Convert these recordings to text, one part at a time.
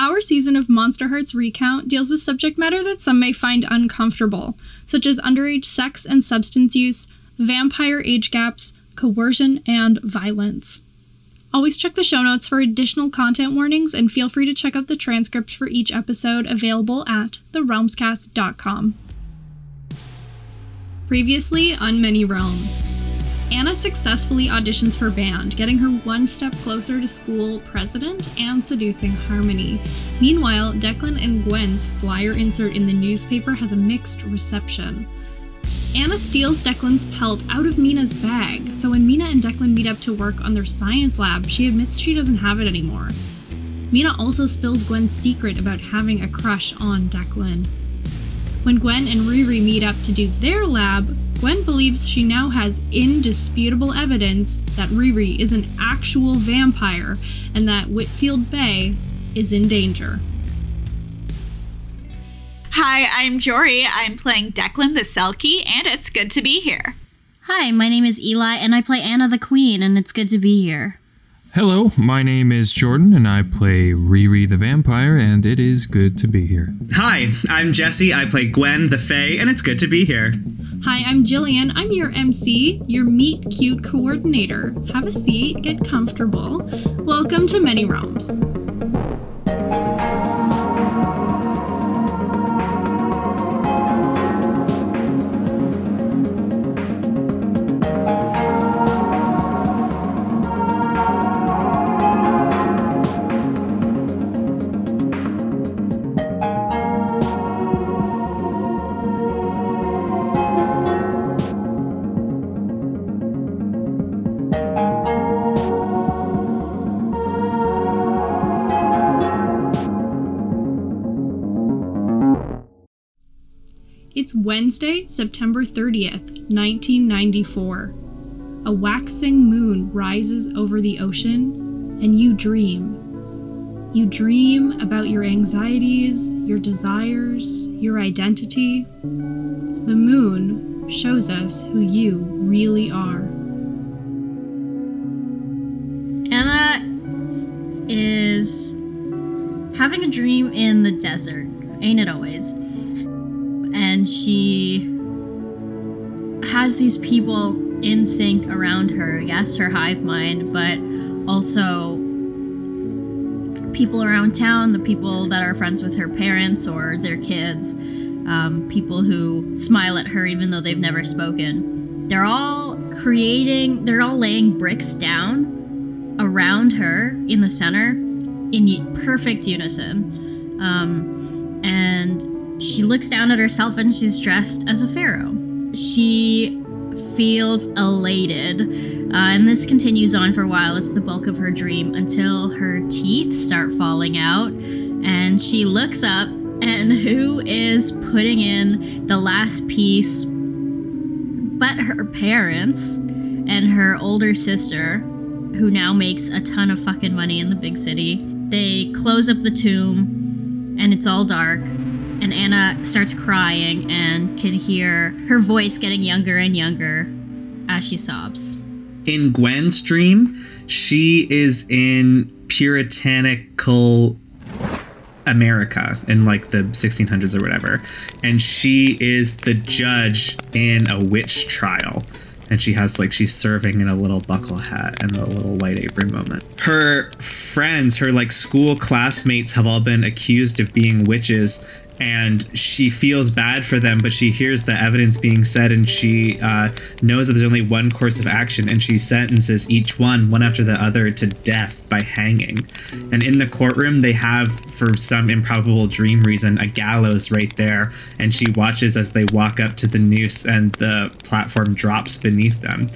Our season of Monsterhearts Recount deals with subject matter that some may find uncomfortable, such as underage sex and substance use, vampire age gaps, coercion, and violence. Always check the show notes for additional content warnings and feel free to check out the transcripts for each episode available at therealmscast.com. Previously on Many Realms. Anna successfully auditions for band, getting her one step closer to school president and seducing Harmony. Meanwhile, Declan and Gwen's flyer insert in the newspaper has a mixed reception. Anna steals Declan's pelt out of Mina's bag, so when Mina and Declan meet up to work on their science lab, she admits she doesn't have it anymore. Mina also spills Gwen's secret about having a crush on Declan. When Gwen and Riri meet up to do their lab, Gwen believes she now has indisputable evidence that Riri is an actual vampire and that Whitfield Bay is in danger. Hi, I'm Jory. I'm playing Declan the Selkie, and it's good to be here. Hi, my name is Eli, and I play Anna the Queen, and it's good to be here. Hello, my name is Jordan, and I play Riri the Vampire, and it is good to be here. Hi, I'm Jesse. I play Gwen the Fae, and it's good to be here. Hi, I'm Jillian. I'm your MC, your meet cute coordinator. Have a seat, get comfortable. Welcome to Many Realms. It's Wednesday, September 30th, 1994. A waxing moon rises over the ocean, and you dream. You dream about your anxieties, your desires, your identity. The moon shows us who you really are. Anna is having a dream in the desert, ain't it always? And she has these people in sync around her. Yes, her hive mind, but also people around town, the people that are friends with her parents or their kids, um, people who smile at her even though they've never spoken. They're all creating, they're all laying bricks down around her in the center in perfect unison. Um, and she looks down at herself and she's dressed as a pharaoh. She feels elated. Uh, and this continues on for a while. It's the bulk of her dream until her teeth start falling out. And she looks up, and who is putting in the last piece but her parents and her older sister, who now makes a ton of fucking money in the big city. They close up the tomb, and it's all dark. And Anna starts crying and can hear her voice getting younger and younger as she sobs. In Gwen's dream, she is in puritanical America in like the 1600s or whatever. And she is the judge in a witch trial. And she has like she's serving in a little buckle hat and a little white apron moment. Her friends, her like school classmates have all been accused of being witches and she feels bad for them, but she hears the evidence being said, and she uh, knows that there's only one course of action, and she sentences each one, one after the other, to death by hanging. And in the courtroom, they have, for some improbable dream reason, a gallows right there, and she watches as they walk up to the noose, and the platform drops beneath them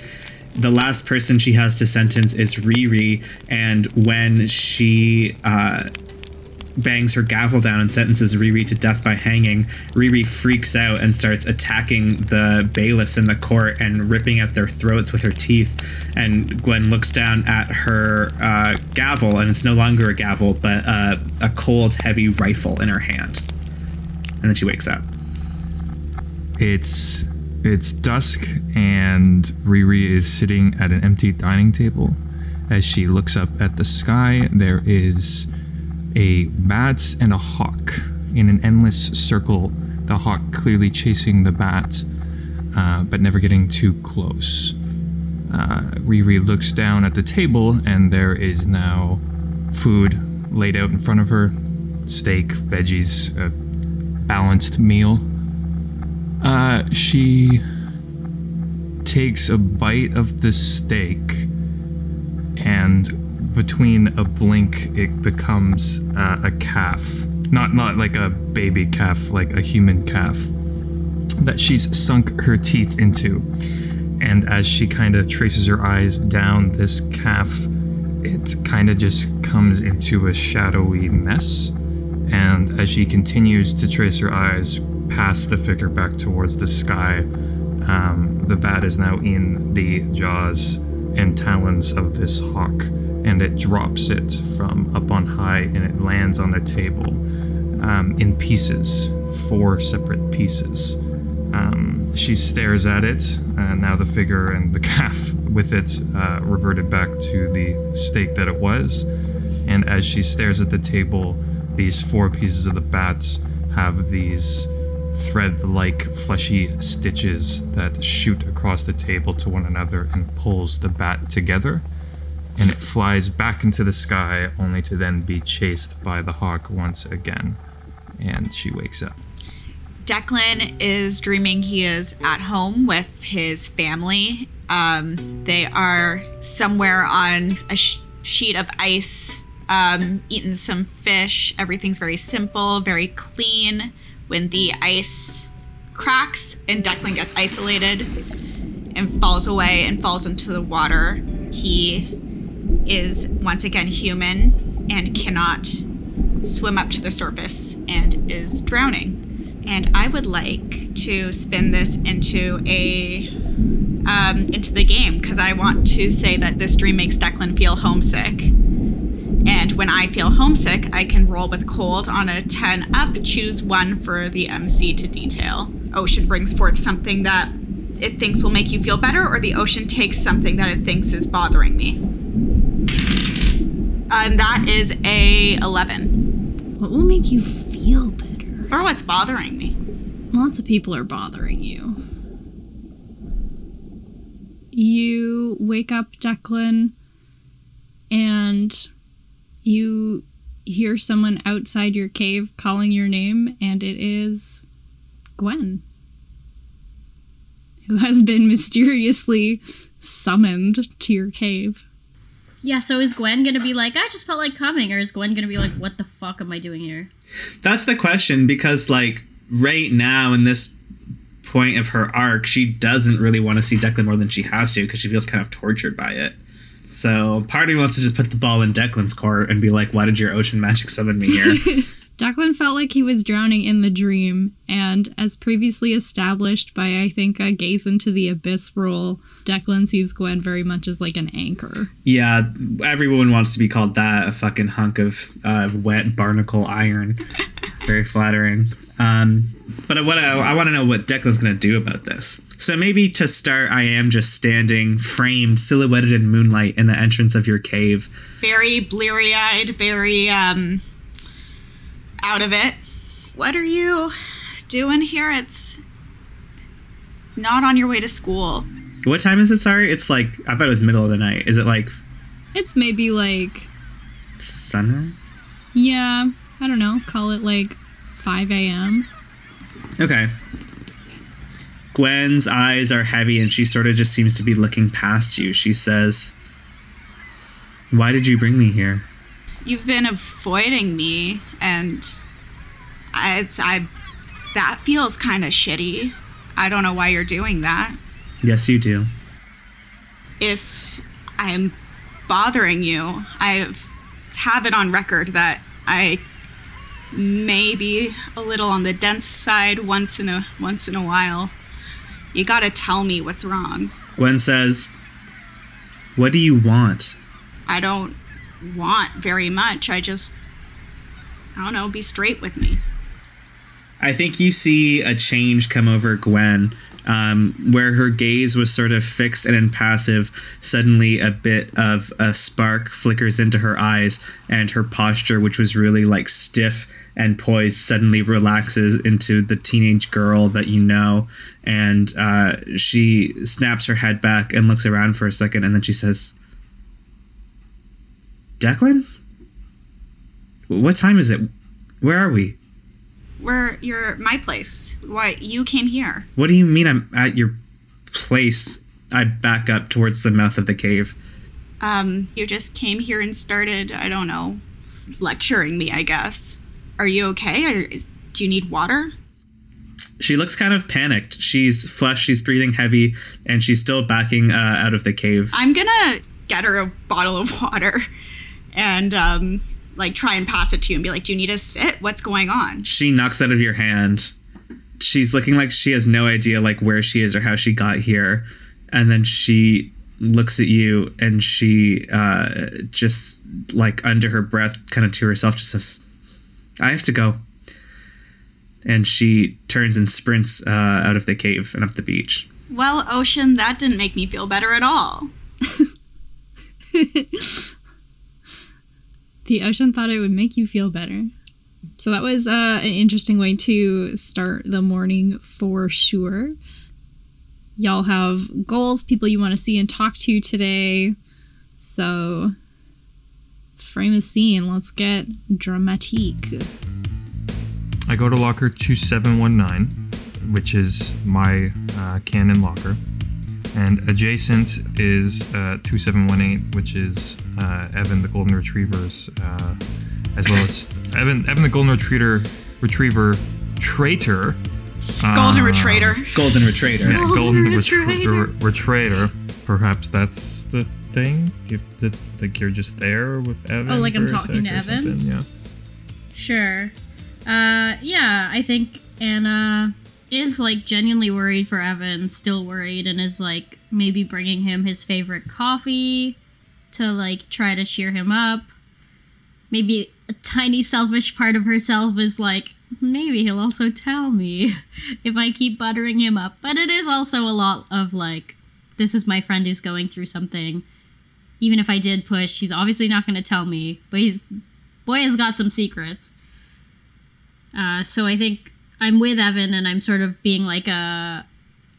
the last person she has to sentence is Riri, and when she uh, bangs her gavel down and sentences Riri to death by hanging, Riri freaks out and starts attacking the bailiffs in the court and ripping at their throats with her teeth. And Gwen looks down at her uh, gavel, and it's no longer a gavel, but uh, a cold, heavy rifle in her hand. And then she wakes up. It's it's dusk, and Riri is sitting at an empty dining table. As she looks up at the sky, there is a bat and a hawk in an endless circle. The hawk clearly chasing the bat, uh, but never getting too close. Uh, Riri looks down at the table, and there is now food laid out in front of her steak, veggies, a balanced meal. Uh, she takes a bite of the steak, and between a blink, it becomes uh, a calf. Not not like a baby calf, like a human calf that she's sunk her teeth into. And as she kind of traces her eyes down this calf, it kind of just comes into a shadowy mess. And as she continues to trace her eyes past the figure back towards the sky, um, the bat is now in the jaws and talons of this hawk, and it drops it from up on high and it lands on the table um, in pieces, four separate pieces. Um, she stares at it, and now the figure and the calf with it uh, reverted back to the state that it was. And as she stares at the table, these four pieces of the bats have these thread like fleshy stitches that shoot across the table to one another and pulls the bat together. And it flies back into the sky, only to then be chased by the hawk once again. And she wakes up. Declan is dreaming he is at home with his family. Um, they are somewhere on a sh- sheet of ice, um, eating some fish. Everything's very simple, very clean. When the ice cracks and Declan gets isolated and falls away and falls into the water, he is once again human and cannot swim up to the surface and is drowning and I would like to spin this into a um, into the game because I want to say that this dream makes Declan feel homesick. And when I feel homesick, I can roll with cold on a 10 up, choose one for the MC to detail. Ocean brings forth something that it thinks will make you feel better, or the ocean takes something that it thinks is bothering me. Uh, and that is a 11. What will make you feel better? Or what's bothering me? Lots of people are bothering you. You wake up, Declan, and you hear someone outside your cave calling your name, and it is Gwen, who has been mysteriously summoned to your cave. Yeah, so is Gwen gonna be like, I just felt like coming, or is Gwen gonna be like, what the fuck am I doing here? That's the question because, like, right now in this point of her arc, she doesn't really want to see Declan more than she has to because she feels kind of tortured by it. So part of me wants to just put the ball in Declan's court and be like, "Why did your ocean magic summon me here?" Declan felt like he was drowning in the dream, and as previously established by, I think, a gaze into the abyss rule, Declan sees Gwen very much as like an anchor. yeah, everyone wants to be called that—a fucking hunk of uh, wet barnacle iron. Very flattering. Um, but what I, I want to know what Declan's going to do about this. So maybe to start, I am just standing, framed, silhouetted in moonlight in the entrance of your cave. Very bleary eyed, very um, out of it. What are you doing here? It's not on your way to school. What time is it? Sorry, it's like I thought it was middle of the night. Is it like It's maybe like, sunrise? yeah, I don't know, call it like 5 a.m. Okay. Gwen's eyes are heavy and she sort of just seems to be looking past you. She says, Why did you bring me here? You've been avoiding me, and I, it's I. That feels kind of shitty. I don't know why you're doing that. Yes, you do. If I'm bothering you, I have it on record that I may be a little on the dense side once in a once in a while. You gotta tell me what's wrong. Gwen says, What do you want? I don't want very much. I just I don't know, be straight with me. I think you see a change come over Gwen Um, where her gaze was sort of fixed and impassive, suddenly a bit of a spark flickers into her eyes, and her posture, which was really like stiff and poised, suddenly relaxes into the teenage girl that you know. And uh, she snaps her head back and looks around for a second, and then she says, Declan? What time is it? Where are we? We're you're my place. Why you came here? What do you mean I'm at your place? I back up towards the mouth of the cave. Um, you just came here and started. I don't know, lecturing me. I guess. Are you okay? Is, do you need water? She looks kind of panicked. She's flushed, she's breathing heavy, and she's still backing uh, out of the cave. I'm gonna get her a bottle of water, and um, like try and pass it to you and be like, "Do you need a sit? What's going on?" She knocks out of your hand. She's looking like she has no idea like where she is or how she got here, and then she looks at you and she uh, just like under her breath, kind of to herself, just says, "I have to go." And she turns and sprints uh, out of the cave and up the beach. Well, Ocean, that didn't make me feel better at all. The ocean thought it would make you feel better. So that was uh, an interesting way to start the morning for sure. Y'all have goals, people you want to see and talk to today. So, frame a scene. Let's get dramatique. I go to locker 2719, which is my uh, canon locker. And adjacent is uh, 2718, which is uh, Evan the Golden Retriever's, uh, as well as Evan, Evan the Golden Retriever, Retriever traitor. Golden Uh, Retriever. Golden Retriever. Yeah, Golden Retriever. Retriever. Perhaps that's the thing. If the, like you're just there with Evan. Oh, like I'm talking to Evan? something, Yeah. Sure. Uh, yeah, I think Anna is like genuinely worried for Evan, still worried, and is like maybe bringing him his favorite coffee to like try to cheer him up. Maybe a tiny selfish part of herself is like, maybe he'll also tell me if I keep buttering him up. But it is also a lot of like, this is my friend who's going through something. Even if I did push, he's obviously not going to tell me, but he's boy has got some secrets. Uh, so I think I'm with Evan and I'm sort of being like a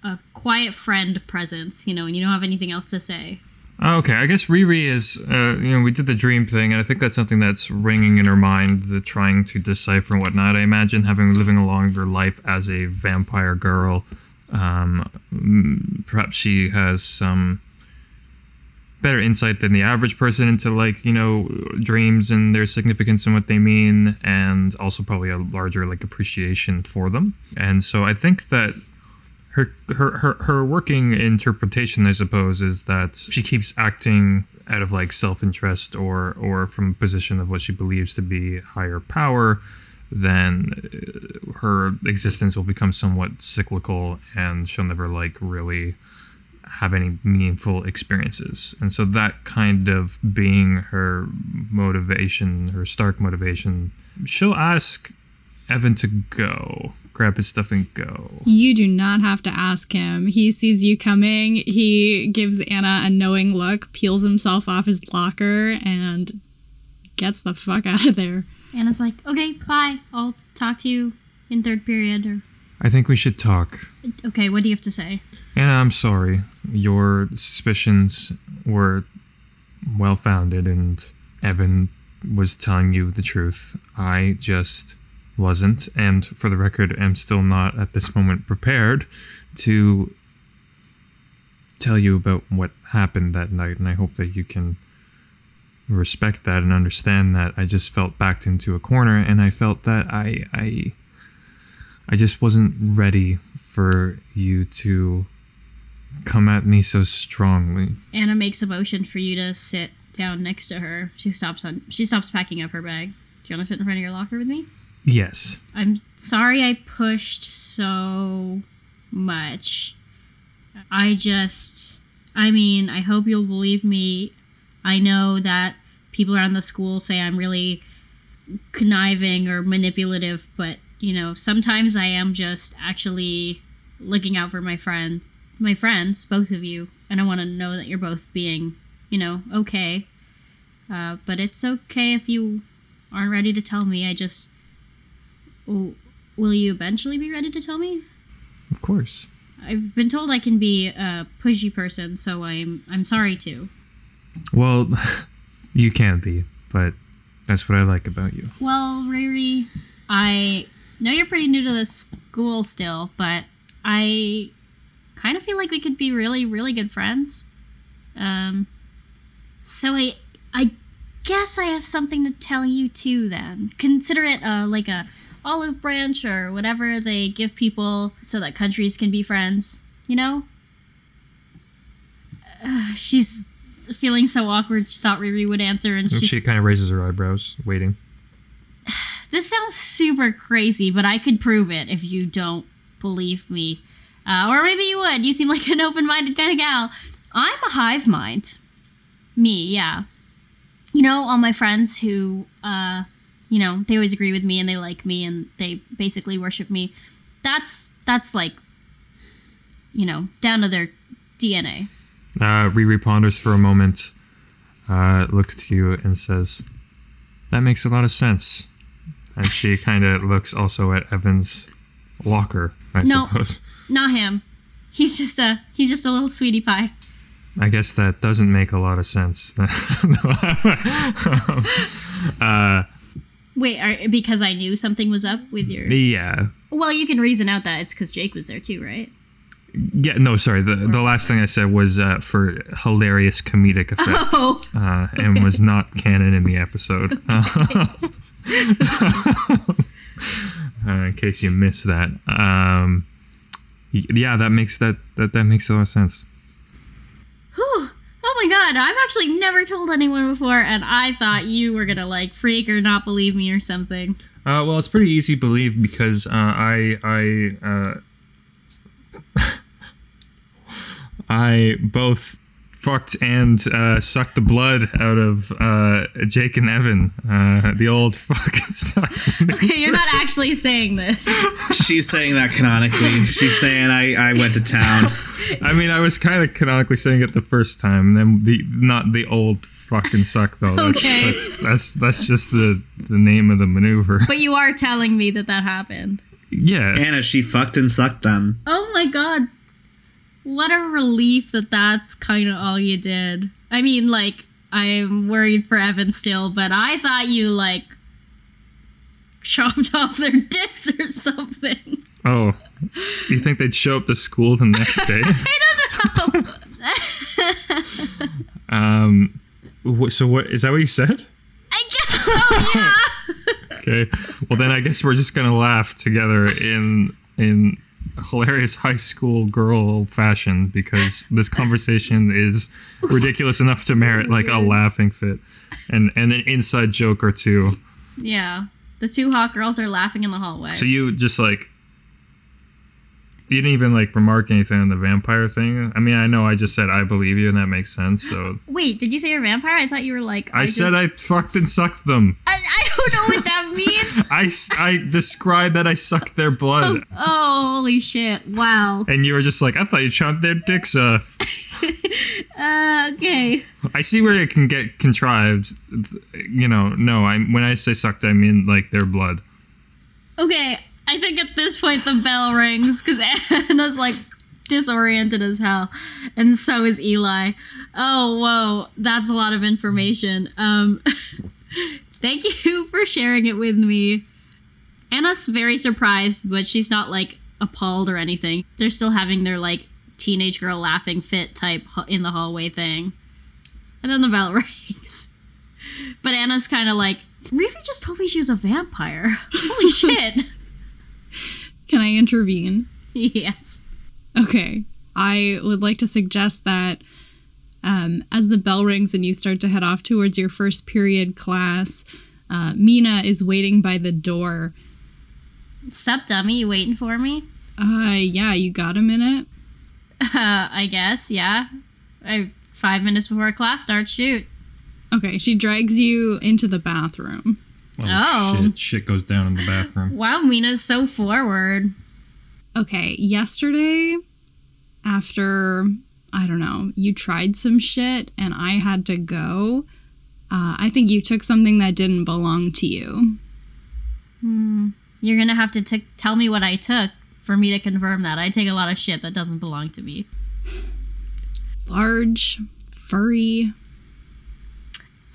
a quiet friend presence, you know, and you don't have anything else to say. Oh, okay, I guess Riri is, uh, you know, we did the dream thing, and I think that's something that's ringing in her mind, the trying to decipher and whatnot. I imagine having living a longer life as a vampire girl, um, perhaps she has some better insight than the average person into, like, you know, dreams and their significance and what they mean, and also probably a larger, like, appreciation for them. And so I think that her her her her working interpretation, I suppose, is that she keeps acting out of like self-interest or or from a position of what she believes to be higher power, then uh, her existence will become somewhat cyclical and she'll never like really have any meaningful experiences. And so that kind of being her motivation, her stark motivation, she'll ask Evan to go, grab his stuff and go. You do not have to ask him. He sees you coming. He gives Anna a knowing look, peels himself off his locker, and gets the fuck out of there. Anna's like, okay, bye. I'll talk to you in third period. Or I think we should talk. okay, what do you have to say? Anna, I'm sorry. Your suspicions were well founded, and Evan was telling you the truth. I just wasn't, and for the record, am still not at this moment prepared to tell you about what happened that night, and I hope that you can respect that and understand that I just felt backed into a corner and I felt that I I I just wasn't ready for you to come at me so strongly. Anna makes a motion for you to sit down next to her. She stops on. She stops packing up her bag. Do you want to sit in front of your locker with me? Yes. I'm sorry I pushed so much. I just. I mean, I hope you'll believe me. I know that people around the school say I'm really conniving or manipulative, but, you know, sometimes I am just actually looking out for my friend, my friends, both of you, and I want to know that you're both being, you know, okay. Uh, but it's okay if you aren't ready to tell me. I just. Will, will you eventually be ready to tell me? Of course. I've been told I can be a pushy person, so I'm I'm sorry to. Well, you can be, but that's what I like about you. Well, Riri, I know you're pretty new to this school still, but I kind of feel like we could be really, really good friends. Um, so I, I guess I have something to tell you too. Then consider it uh, like a olive branch or whatever they give people so that countries can be friends. You know. Uh, she's feeling so awkward. She thought Riri would answer, and she's She kind of raises her eyebrows, waiting. this sounds super crazy, but I could prove it if you don't believe me. Uh, or maybe you would. You seem like an open minded kind of gal. I'm a hive mind. Me, yeah. You know, all my friends who, uh, you know, they always agree with me and they like me and they basically worship me. That's, that's like, you know, down to their DNA. Uh, Riri ponders for a moment, uh, looks to you and says, That makes a lot of sense. And she kind of looks also at Evan's locker, I No. suppose. Not him. He's just a, he's just a little sweetie pie. I guess that doesn't make a lot of sense. uh, Wait, are, because I knew something was up with your. yeah. Well, you can reason out that it's because Jake was there too, right? Yeah, no, sorry. The the last thing I said was uh, for hilarious comedic effect, Oh, uh, and was not canon in the episode. uh, in case you missed that, um, yeah, that makes that, that that makes a lot of sense. Whew. oh my god! I've actually never told anyone before, and I thought you were gonna like freak or not believe me or something. Uh, well, it's pretty easy to believe because uh, I I uh, I both fucked and uh, sucked the blood out of uh, Jake and Evan. Uh, the old fucking suck. Okay, you're not actually saying this. She's saying that canonically. She's saying I, I went to town. I mean, I was kind of canonically saying it the first time. Then the not the old fucking suck though. That's, Okay. that's that's that's just the the name of the maneuver. But you are telling me that that happened. Yeah. Anna, she fucked and sucked them. Oh my god. What a relief that that's kind of all you did. I mean, like, I'm worried for Evan still, but I thought you, like, chopped off their dicks or something. Oh, you think they'd show up to school the next day? I don't know. um, so what is that? What you said? I guess so, yeah. Okay. Well, then I guess we're just gonna laugh together in in hilarious high school girl fashion because this conversation is ridiculous enough to merit like a laughing fit and and an inside joke or two. yeah. The two hot girls are laughing in the hallway. So you just like you didn't even like remark anything on the vampire thing. I mean, I know I just said I believe you, and that makes sense. So Wait, did you say you're a vampire? I thought you were like. I, said just- I fucked and sucked them. I, I don't know what that means. I I described that I sucked their blood, oh, holy shit. Wow. and you were just like, I thought you chopped their dicks off. Uh, okay. I see where it can get contrived. You know, no, I when I say sucked, I mean like their blood. Okay, I think at this point the bell rings because Anna's like disoriented as hell, and so is Eli. Oh, whoa, that's a lot of information. Um, thank you for sharing it with me. Anna's very surprised, but she's not like appalled or anything. They're still having their like teenage girl laughing fit type in the hallway thing, and then the bell rings. But Anna's kind of like, Riri just told me she was a vampire. Holy shit. Can I intervene? yes. Okay. I would like to suggest that um, as the bell rings and you start to head off towards your first period class, uh, Mina is waiting by the door. Sup, dummy? You waiting for me? Uh, yeah, you got a minute? Uh, I guess, yeah. I five minutes before class starts, shoot. Okay, she drags you into the bathroom. Oh. shit! Shit goes down in the bathroom. Wow, Mina's so forward. okay, yesterday, after, I don't know, you tried some shit and I had to go, uh, I think you took something that didn't belong to you. You're gonna have to t- tell me what I took for me to confirm that. I take a lot of shit that doesn't belong to me. Large, furry.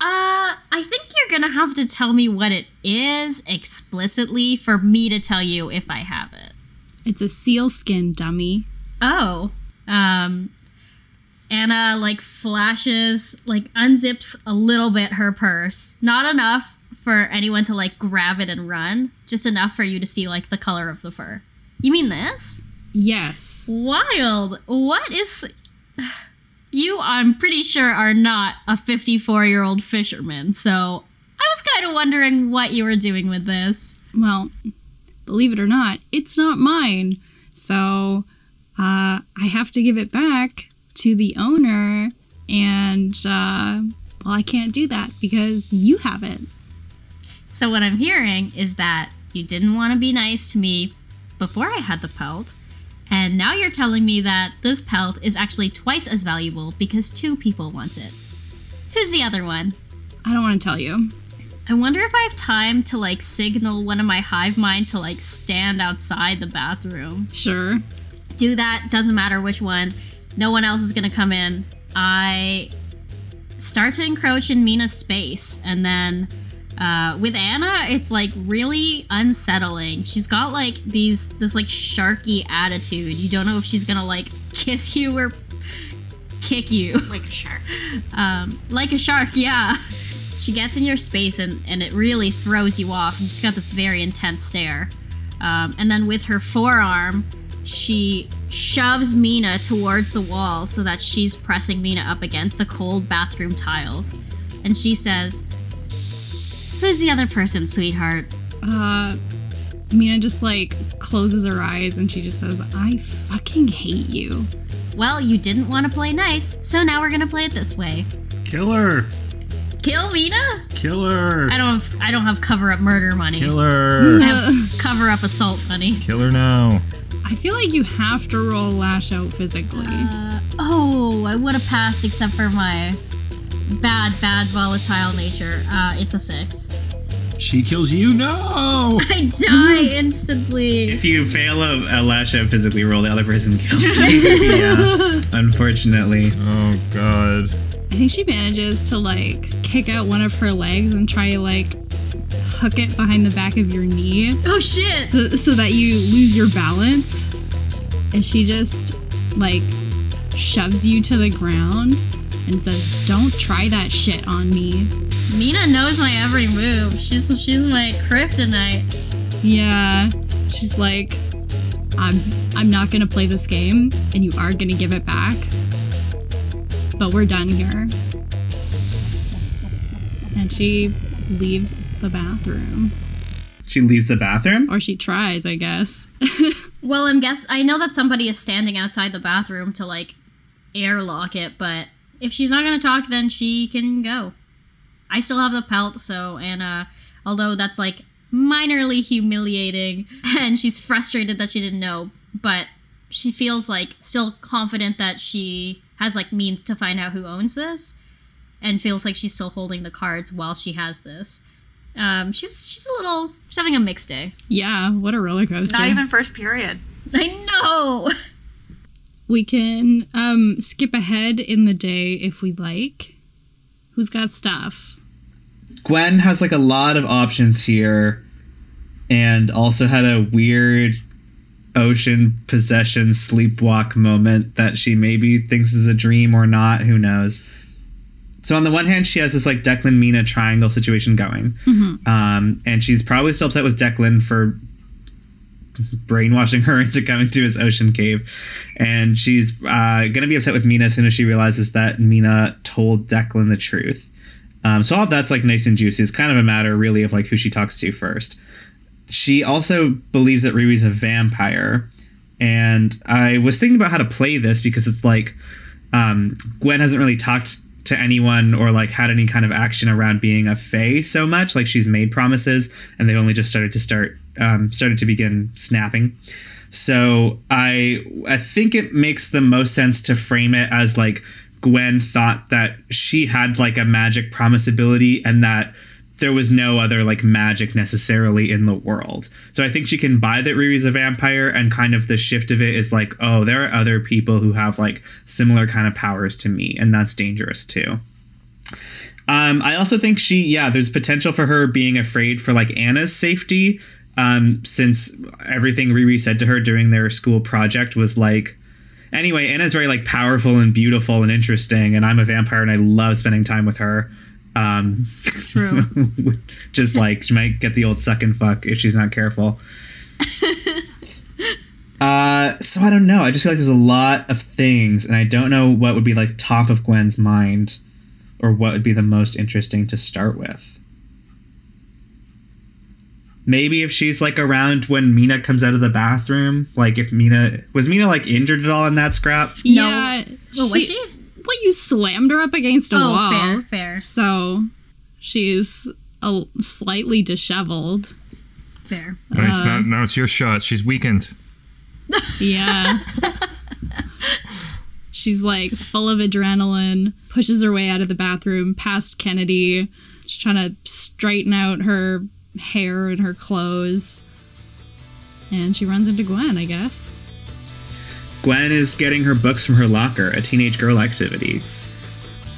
Uh, I think you're gonna have to tell me what it is explicitly for me to tell you if I have it. It's a seal skin dummy. Oh. Um Anna like flashes like unzips a little bit her purse. Not enough for anyone to like grab it and run, just enough for you to see like the color of the fur. You mean this? Yes. Wild. What is You I'm pretty sure are not a 54-year-old fisherman. So I was kind of wondering what you were doing with this. Well, believe it or not, it's not mine. So uh, I have to give it back to the owner. And, uh, well, I can't do that because you have it. So what I'm hearing is that you didn't want to be nice to me before I had the pelt, and now you're telling me that this pelt is actually twice as valuable because two people want it. Who's the other one? I don't want to tell you. I wonder if I have time to like signal one of my hive mind to like stand outside the bathroom. Sure. Do that, doesn't matter which one. No one else is gonna come in. I start to encroach in Mina's space, and then uh, with Anna, it's like really unsettling. She's got like these this like sharky attitude. You don't know if she's gonna like kiss you or kick you. Like a shark. um, like a shark, yeah. She gets in your space and, and it really throws you off, and she's got this very intense stare. Um, and then with her forearm, she shoves Mina towards the wall so that she's pressing Mina up against the cold bathroom tiles. And she says, Who's the other person, sweetheart? Uh, Mina just like closes her eyes and she just says, I fucking hate you. Well, you didn't want to play nice, so now we're gonna play it this way. Killer! Kill Mina? Kill her. I don't have I don't have cover up murder money. Killer! I have cover up assault money. Killer now. I feel like you have to roll lash out physically. Uh, oh, I would have passed except for my bad, bad volatile nature. Uh, it's a six. She kills you? No! I die instantly. If you fail a, a lash out physically roll, the other person kills you. yeah, unfortunately. Oh god. I think she manages to like kick out one of her legs and try to like hook it behind the back of your knee Oh shit! so, so that you lose your balance. And she just like shoves you to the ground and says, Don't try that shit on me. Mina knows my every move. She's she's my kryptonite. Yeah. She's like, I'm I'm not gonna play this game and you are gonna give it back. But we're done here. And she leaves the bathroom. She leaves the bathroom. Or she tries, I guess. Well, I'm guess I know that somebody is standing outside the bathroom to like airlock it, but if she's not gonna talk, then she can go. I still have the pelt, so and uh, although that's like minorly humiliating, and she's frustrated that she didn't know, but she feels like still confident that she has like means to find out who owns this, and feels like she's still holding the cards while she has this. Um, she's she's a little she's having a mixed day. yeah, what a roller coaster. Not even first period. I know. we can um skip ahead in the day if we'd like. Who's got stuff? Gwen has like a lot of options here, and also had a weird ocean possession sleepwalk moment that she maybe thinks is a dream or not. Who knows? So on the one hand, she has this like Declan Mina triangle situation going, um, and she's probably still upset with Declan for brainwashing her into coming to his ocean cave, and she's uh, gonna be upset with Mina as soon as she realizes that Mina told Declan the truth. Um, so all of that's like nice and juicy. It's kind of a matter really of like who she talks to first. She also believes that Riri's a vampire, and I was thinking about how to play this because it's like um, Gwen hasn't really talked to anyone or like had any kind of action around being a fae so much. Like she's made promises, and they've only just started to start um, started to begin snapping. So I I think it makes the most sense to frame it as like Gwen thought that she had like a magic promise ability and that there was no other like magic necessarily in the world. So I think she can buy that Riri's a vampire and kind of the shift of it is like, oh, there are other people who have like similar kind of powers to me, and that's dangerous too. Um, I also think she, yeah, there's potential for her being afraid for like Anna's safety, um, since everything Riri said to her during their school project was like, anyway, Anna's very like powerful and beautiful and interesting, and I'm a vampire and I love spending time with her. Um, True. just like she might get the old suck and fuck if she's not careful. uh, so I don't know. I just feel like there's a lot of things, and I don't know what would be like top of Gwen's mind, or what would be the most interesting to start with. Maybe if she's like around when Mina comes out of the bathroom, like if Mina was Mina like injured at all in that scrap? Yeah. Oh, was she? Well, you slammed her up against a Oh, wall. fair, fair, So she's a, slightly disheveled. fair. Nice. Uh, now, now it's your shot. She's weakened. Yeah. she's like full of adrenaline, pushes her way out of the bathroom past Kennedy. She's trying to straighten out her hair and her clothes. And she runs into Gwen, I guess. Gwen is getting her books from her locker, a teenage girl activity.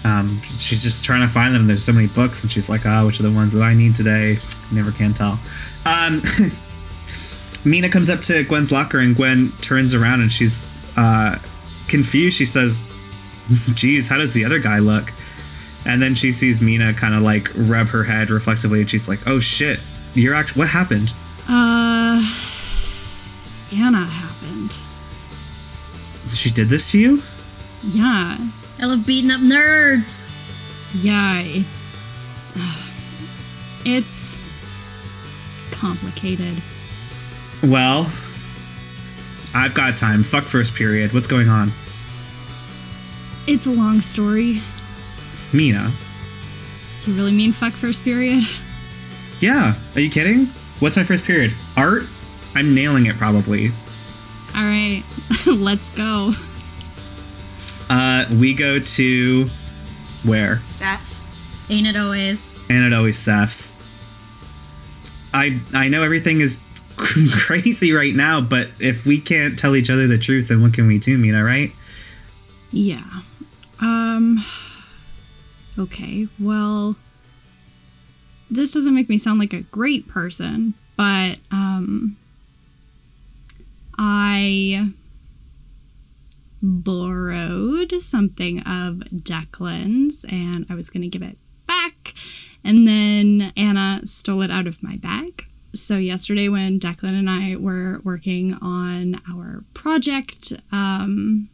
Um, she's just trying to find them. There's so many books, and she's like, "Ah, which are the ones that I need today?" Never can tell. Um, Mina comes up to Gwen's locker, and Gwen turns around, and she's uh, confused. She says, "Geez, how does the other guy look?" And then she sees Mina kind of like rub her head reflexively, and she's like, "Oh shit, you're act. What happened?" Uh. Anna happened. She did this to you? Yeah. I love beating up nerds. Yeah, it, it's complicated. Well, I've got time. Fuck first period. What's going on? It's a long story. Mina. Do you really mean fuck first period? Yeah. Are you kidding? What's my first period? Art? I'm nailing it probably. All right, let's go. Uh, we go to where? Sex. Ain't it always? And it always Seth's. I I know everything is crazy right now, but if we can't tell each other the truth, then what can we do, Mina, right? Yeah. Um. Okay, well, this doesn't make me sound like a great person, but, um, I borrowed something of Declan's and I was going to give it back. And then Anna stole it out of my bag. So, yesterday, when Declan and I were working on our project, um,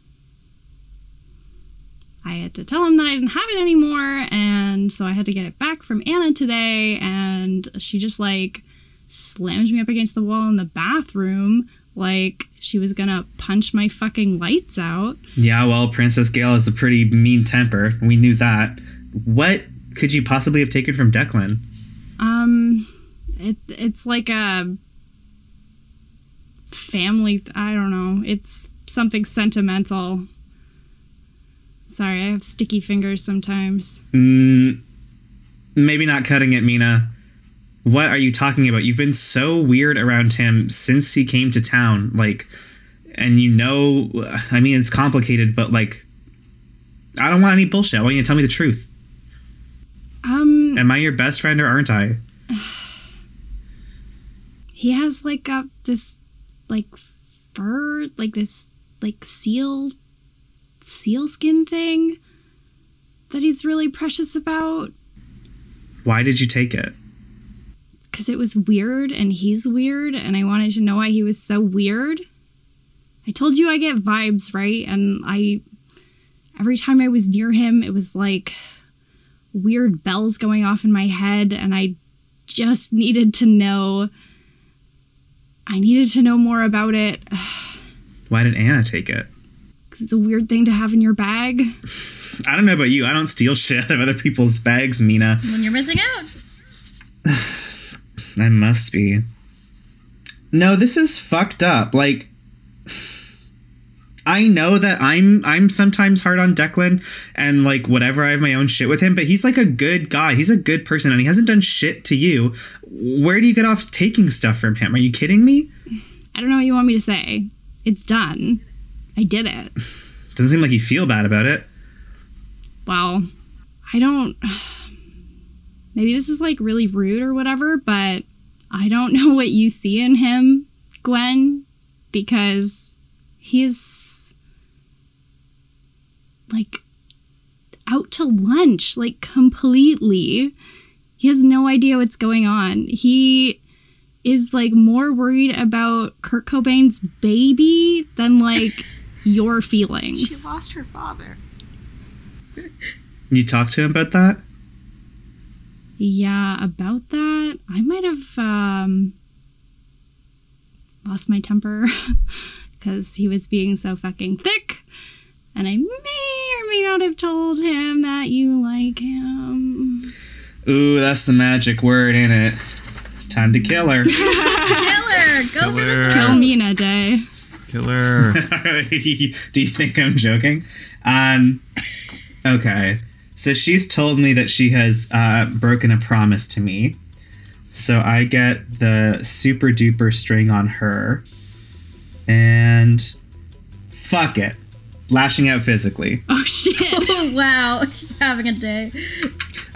I had to tell him that I didn't have it anymore. And so I had to get it back from Anna today. And she just like slammed me up against the wall in the bathroom like she was gonna punch my fucking lights out. Yeah, well, Princess Gale has a pretty mean temper. We knew that. What could you possibly have taken from Declan? Um, it it's like a family. I don't know. It's something sentimental. Sorry, I have sticky fingers sometimes. Mm, maybe not cutting it, Mina. What are you talking about? You've been so weird around him since he came to town. Like, and you know, I mean, it's complicated, but like, I don't want any bullshit. I want you to tell me the truth. Um, Am I your best friend or aren't I? he has like a this like fur, like this like seal seal skin thing that he's really precious about. Why did you take it? because it was weird and he's weird and I wanted to know why he was so weird. I told you I get vibes, right? And I every time I was near him, it was like weird bells going off in my head and I just needed to know I needed to know more about it Why did Anna take it? Cuz it's a weird thing to have in your bag. I don't know about you. I don't steal shit out of other people's bags, Mina. When you're missing out. I must be. No, this is fucked up. Like, I know that I'm I'm sometimes hard on Declan and like whatever I have my own shit with him, but he's like a good guy. He's a good person and he hasn't done shit to you. Where do you get off taking stuff from him? Are you kidding me? I don't know what you want me to say. It's done. I did it. Doesn't seem like you feel bad about it. Well, I don't. Maybe this is like really rude or whatever, but I don't know what you see in him, Gwen, because he's like out to lunch, like completely. He has no idea what's going on. He is like more worried about Kurt Cobain's baby than like your feelings. She lost her father. You talked to him about that? Yeah, about that, I might have um, lost my temper because he was being so fucking thick. And I may or may not have told him that you like him. Ooh, that's the magic word, ain't it? Time to kill her. kill her. go for the Killer. Kill me in a day. Killer. Do you think I'm joking? Um, okay. So she's told me that she has uh, broken a promise to me. So I get the super duper string on her. And fuck it. Lashing out physically. Oh shit. Oh, wow, she's having a day.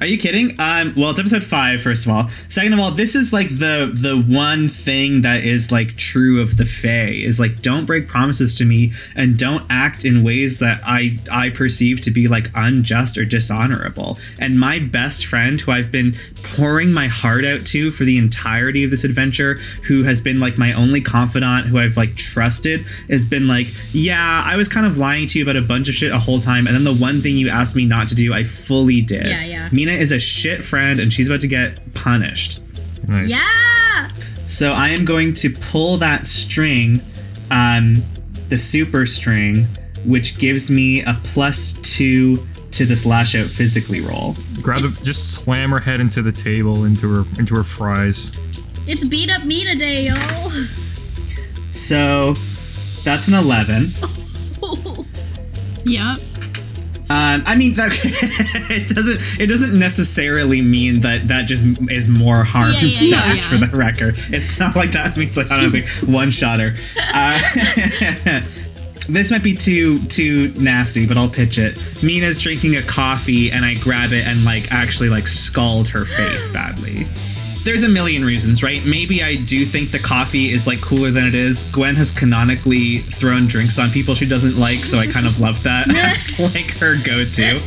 Are you kidding? Um, well, it's episode five, first of all. Second of all, this is like the the one thing that is like true of the Fae is like don't break promises to me and don't act in ways that I I perceive to be like unjust or dishonorable. And my best friend, who I've been pouring my heart out to for the entirety of this adventure, who has been like my only confidant, who I've like trusted, has been like, yeah, I was kind of lying to you about a bunch of shit a whole time, and then the one thing you asked me not to do, I fully did. Yeah, yeah. Mina is a shit friend and she's about to get punished. Nice. Yeah! So I am going to pull that string, um, the super string, which gives me a plus two to this lash out physically roll. Grab the, just slam her head into the table, into her into her fries. It's beat up me today, y'all. So that's an 11. yeah. Um, I mean, that it doesn't it doesn't necessarily mean that that just is more harm Yeah, yeah, stacked yeah. for the record. It's not like that means like I don't think one shotter. Uh, this might be too too nasty, but I'll pitch it. Mina's drinking a coffee, and I grab it and like actually like scald her face badly. There's a million reasons, right? Maybe I do think the coffee is like cooler than it is. Gwen has canonically thrown drinks on people she doesn't like, so I kind of love that as like her go-to.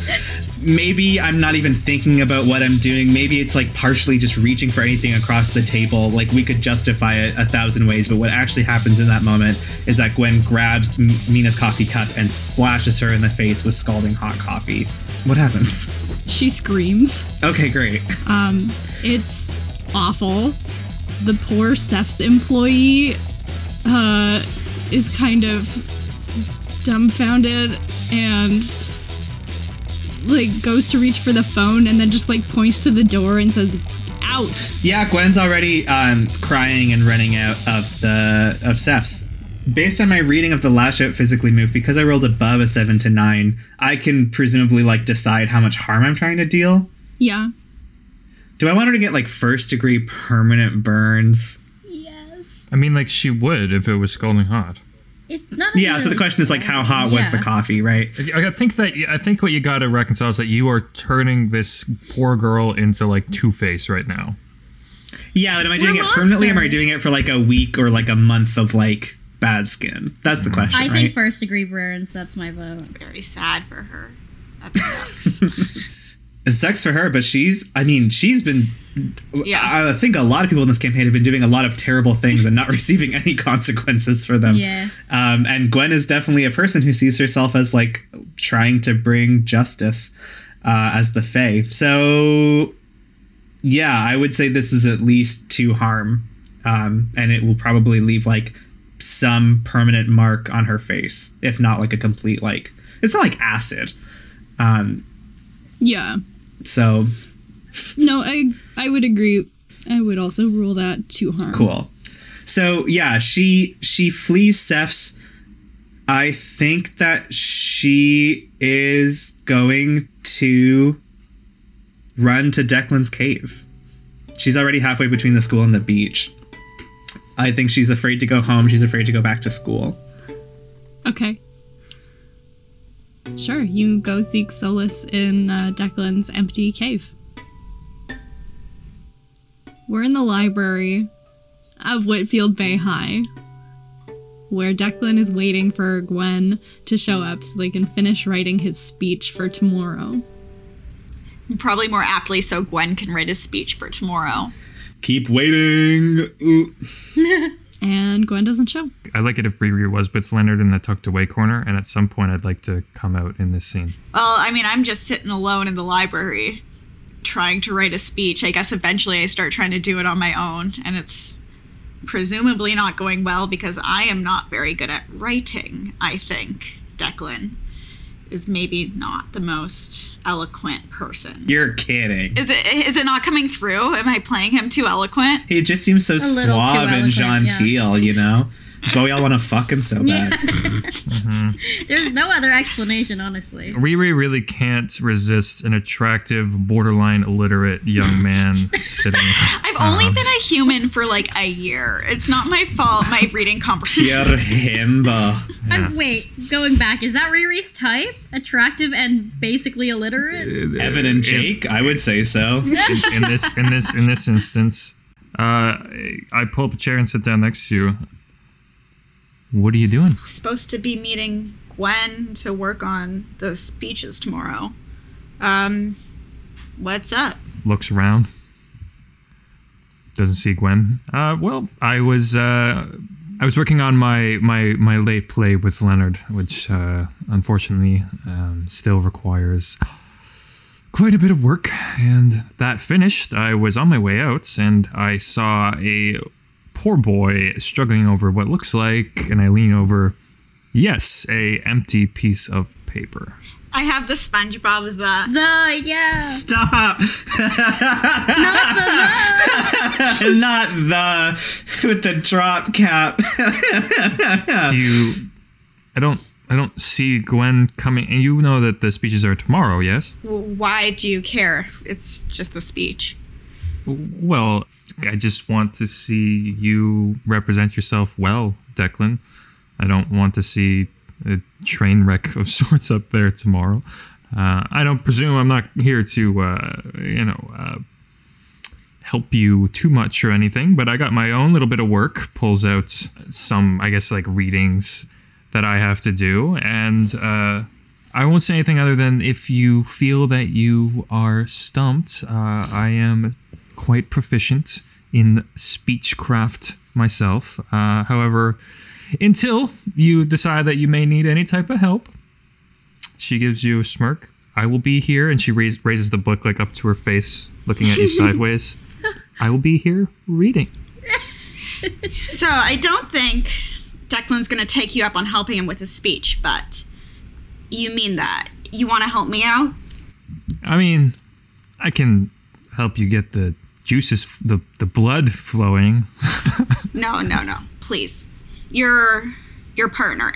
Maybe I'm not even thinking about what I'm doing. Maybe it's like partially just reaching for anything across the table. Like we could justify it a thousand ways, but what actually happens in that moment is that Gwen grabs M- Mina's coffee cup and splashes her in the face with scalding hot coffee. What happens? She screams. Okay, great. Um, it's awful. The poor Ceph's employee uh, is kind of dumbfounded and like goes to reach for the phone and then just like points to the door and says, "Out." Yeah, Gwen's already um, crying and running out of the of Ceph's. Based on my reading of the lash out physically move, because I rolled above a seven to nine, I can presumably like decide how much harm I'm trying to deal. Yeah. Do I want her to get like first degree permanent burns? yes. I mean, like she would if it was scalding hot. It's not Yeah. So the question is like, how hot was the coffee, right? I I think that I think what you got to reconcile is that you are turning this poor girl into like Two Face right now. Yeah, but am I doing We're it permanently? Or am I doing it for like a week or like a month of like bad skin? That's the mm-hmm. question, I right? think first degree burns, that's my vote. It's very sad for her. That sucks. It sucks for her, but she's, I mean, she's been, Yeah. I think a lot of people in this campaign have been doing a lot of terrible things and not receiving any consequences for them. Yeah. Um, and Gwen is definitely a person who sees herself as like trying to bring justice uh, as the Fae. So, yeah, I would say this is at least two harm. Um, and it will probably leave like some permanent mark on her face, if not like a complete, like, it's not like acid. Um, Yeah. So No, I I would agree. I would also rule that too harm. Cool. So yeah, she she flees Ceph's I think that she is going to run to Declan's cave. She's already halfway between the school and the beach. I think she's afraid to go home. She's afraid to go back to school. Okay. Sure, you go seek solace in uh, Declan's empty cave. We're in the library of Whitfield Bay High, where Declan is waiting for Gwen to show up so they can finish writing his speech for tomorrow. Probably more aptly so Gwen can write his speech for tomorrow. Keep waiting. Ooh. And Gwen doesn't show. I like it if Riri was with Leonard in the tucked away corner, and at some point I'd like to come out in this scene. Well, I mean, I'm just sitting alone in the library trying to write a speech. I guess eventually I start trying to do it on my own, and it's presumably not going well because I am not very good at writing, I think. Declan is maybe not the most eloquent person. You're kidding. Is it is it not coming through? Am I playing him too eloquent? He just seems so little suave and eloquent, yeah. genteel, you know? That's why we all want to fuck him so Yeah. bad. There's no other explanation, honestly. Riri really can't resist an attractive, borderline illiterate young man sitting. I've only been a human for like a year. It's not my fault. My reading comprehension. Pure himbo. Yeah. Uh, wait, going back, is that Riri's type? Attractive and basically illiterate? Evan and Jake, I would say so. in, in this in this in this instance, uh, I pull up a chair and sit down next to you. What are you doing? supposed to be meeting Gwen to work on the speeches tomorrow. Um, what's up? Looks around. Doesn't see Gwen. Uh, well, I was uh, I was working on my my my late play with Leonard, which uh, unfortunately um, still requires quite a bit of work. And that finished, I was on my way out, and I saw a poor boy struggling over what looks like, and I lean over. Yes, a empty piece of paper. I have the SpongeBob the The, yeah. Stop! Not the, Not the with the drop cap. do you i don't i don't see gwen coming and you know that the speeches are tomorrow yes why do you care? It's just the speech. well i just want to see you represent yourself well declan. I don't want to see a train wreck of sorts up there tomorrow. Uh, i don't presume i'm not here to uh, you know uh, help you too much or anything but i got my own little bit of work pulls out some i guess like readings that I have to do, and uh, I won't say anything other than if you feel that you are stumped, uh, I am quite proficient in speechcraft myself. Uh, however, until you decide that you may need any type of help, she gives you a smirk. I will be here, and she raise, raises the book like up to her face, looking at you sideways. I will be here reading. So I don't think Declan's gonna take you up on helping him with his speech, but you mean that. You wanna help me out? I mean, I can help you get the juices, the the blood flowing. No, no, no. Please. Your your partner.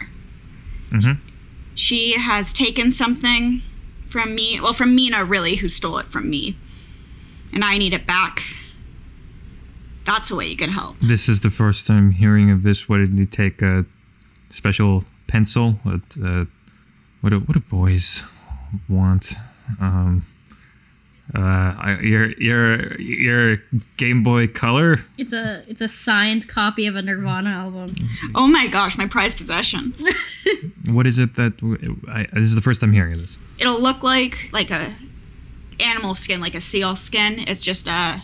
Mhm. She has taken something from me. Well, from Mina, really, who stole it from me. And I need it back. That's a way you can help. This is the first time hearing of this. What did you take a special pencil? What uh, what do, what do boys want? Um, uh, your your your Game Boy Color. It's a it's a signed copy of a Nirvana album. Oh my gosh, my prized possession. What is it that w- I, this is the first time hearing of this? It'll look like like a animal skin, like a seal skin. It's just a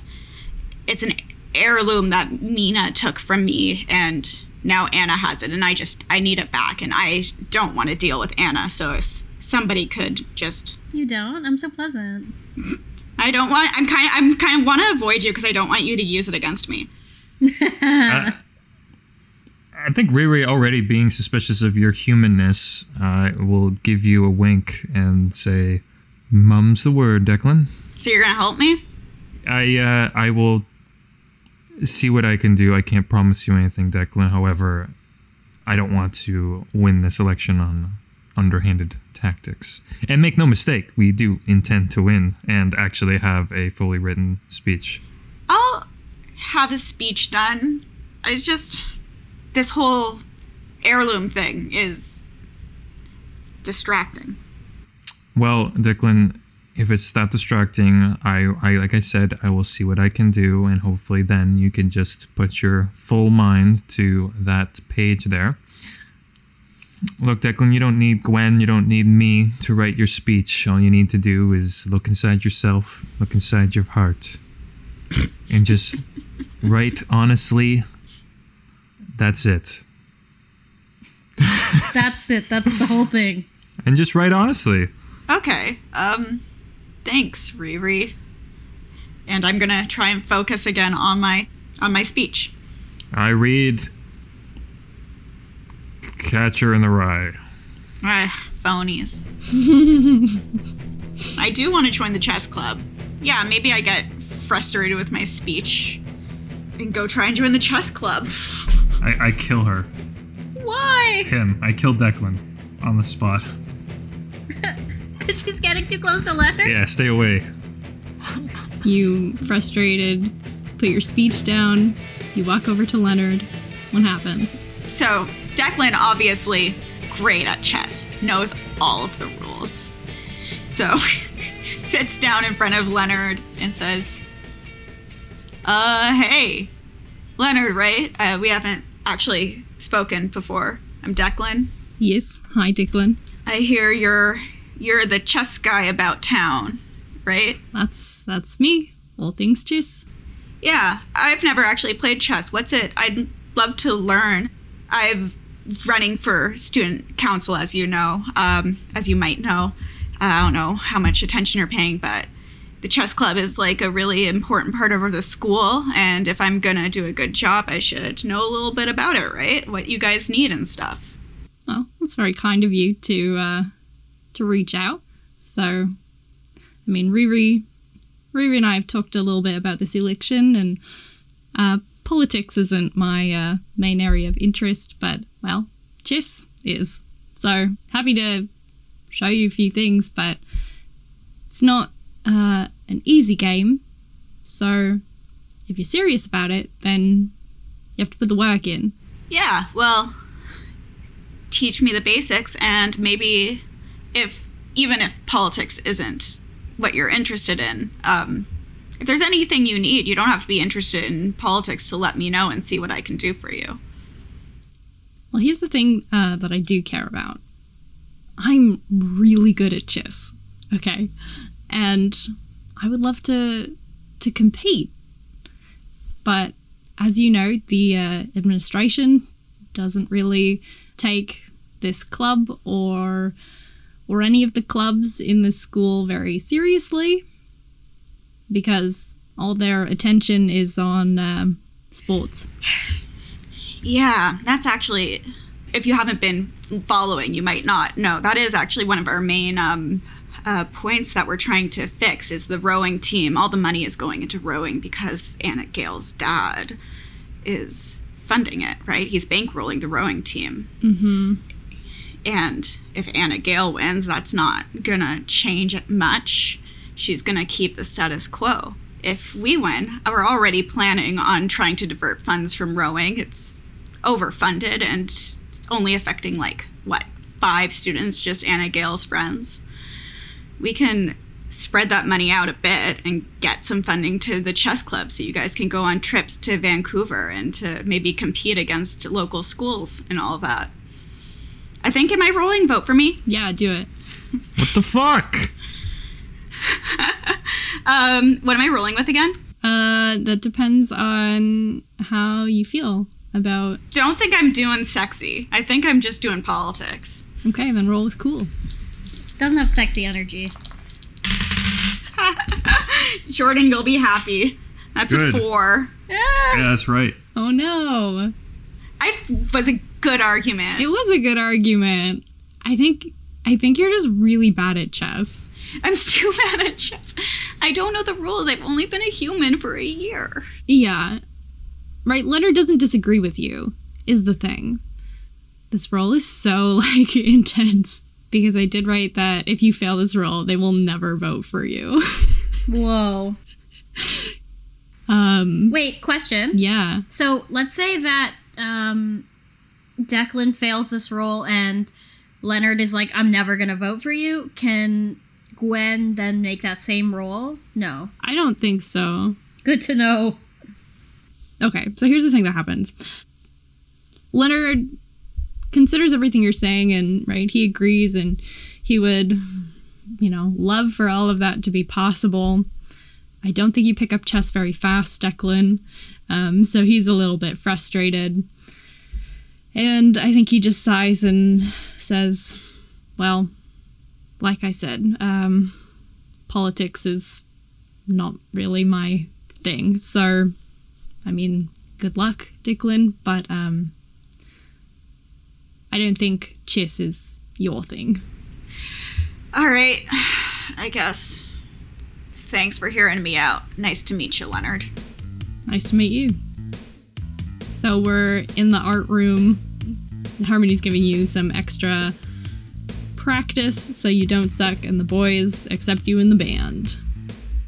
it's an heirloom that Mina took from me and now Anna has it and I just I need it back and I don't want to deal with Anna. So if somebody could just You don't? I'm so pleasant. I don't want I'm kind I'm kind of want to avoid you because I don't want you to use it against me. I think Riri already being suspicious of your humanness uh, will give you a wink and say, "Mum's the word, Declan." So you're going to help me? I uh, I will see what I can do. I can't promise you anything, Declan. However, I don't want to win this election on underhanded tactics. And make no mistake, we do intend to win and actually have a fully written speech. I'll have a speech done. I just this whole heirloom thing is distracting. Well, Declan, if it's that distracting, I, I like I said, I will see what I can do, and hopefully then you can just put your full mind to that page there. Look, Declan, you don't need Gwen, you don't need me to write your speech. All you need to do is look inside yourself, look inside your heart, and just write honestly. That's it. That's it. That's the whole thing. And just write honestly. Okay. Um thanks, Riri. And I'm going to try and focus again on my on my speech. I read Catcher in the Rye. Ah, phonies. I do want to join the chess club. Yeah, maybe I get frustrated with my speech and go try and join the chess club. I, I kill her. Why? Him. I kill Declan on the spot. Because she's getting too close to Leonard? Yeah, stay away. You, frustrated, put your speech down. You walk over to Leonard. What happens? So, Declan obviously great at chess, knows all of the rules. So, sits down in front of Leonard and says, "Uh, hey, Leonard, right? Uh, we haven't actually spoken before. I'm Declan. Yes. Hi, Declan. I hear you're you're the chess guy about town, right? That's that's me. All things chess. Yeah, I've never actually played chess. What's it? I'd love to learn. I'm running for student council, as you know, um, as you might know. I don't know how much attention you're paying, but the chess club is like a really important part of the school. And if I'm gonna do a good job, I should know a little bit about it, right? What you guys need and stuff. Well, that's very kind of you to uh, to reach out. So, I mean, Riri, Riri and I have talked a little bit about this election, and uh, politics isn't my uh, main area of interest, but well, chess is. So happy to show you a few things, but it's not uh, an easy game. So if you're serious about it, then you have to put the work in. Yeah, well, teach me the basics, and maybe if even if politics isn't what you're interested in, um, if there's anything you need, you don't have to be interested in politics to let me know and see what I can do for you. Well, here's the thing uh, that I do care about. I'm really good at chess, okay, and I would love to to compete, but as you know, the uh, administration doesn't really take this club or or any of the clubs in the school very seriously because all their attention is on um, sports. Yeah, that's actually, if you haven't been following, you might not know. That is actually one of our main um, uh, points that we're trying to fix is the rowing team. All the money is going into rowing because Anna Gale's dad is funding it, right? He's bankrolling the rowing team. Mm-hmm. And if Anna Gale wins, that's not gonna change it much. She's gonna keep the status quo. If we win, we're already planning on trying to divert funds from rowing. It's overfunded and it's only affecting like what five students, just Anna Gale's friends. We can spread that money out a bit and get some funding to the chess club so you guys can go on trips to Vancouver and to maybe compete against local schools and all that. I think am I rolling vote for me? Yeah, do it. What the fuck? Um, what am I rolling with again? Uh, that depends on how you feel about. Don't think I'm doing sexy. I think I'm just doing politics. Okay, then roll with cool. Doesn't have sexy energy. Jordan, you'll be happy. That's Good. a four. Ah! Yeah, that's right. Oh no, I was a good argument. it was a good argument. I think. I think you're just really bad at chess. I'm still mad at chess. I don't know the rules. I've only been a human for a year. Yeah. Right, Leonard doesn't disagree with you, is the thing. This roll is so like intense because I did write that if you fail this roll, they will never vote for you. Whoa. um Wait, question. yeah. So let's say that um, Declan fails this roll and Leonard is like, I'm never going to vote for you. Can Gwen then make that same roll? No. I don't think so. Good to know. Okay, so here's the thing that happens. Leonard considers everything you're saying and right, he agrees and he would you know, love for all of that to be possible. I don't think you pick up chess very fast, Declan. Um, so he's a little bit frustrated. And I think he just sighs and says, Well, like I said, um, politics is not really my thing. So, I mean, good luck, Declan, but um, I don't think chess is your thing. All right, I guess. Thanks for hearing me out. Nice to meet you, Leonard. Nice to meet you. So we're in the art room. Harmony's giving you some extra practice so you don't suck and the boys accept you in the band.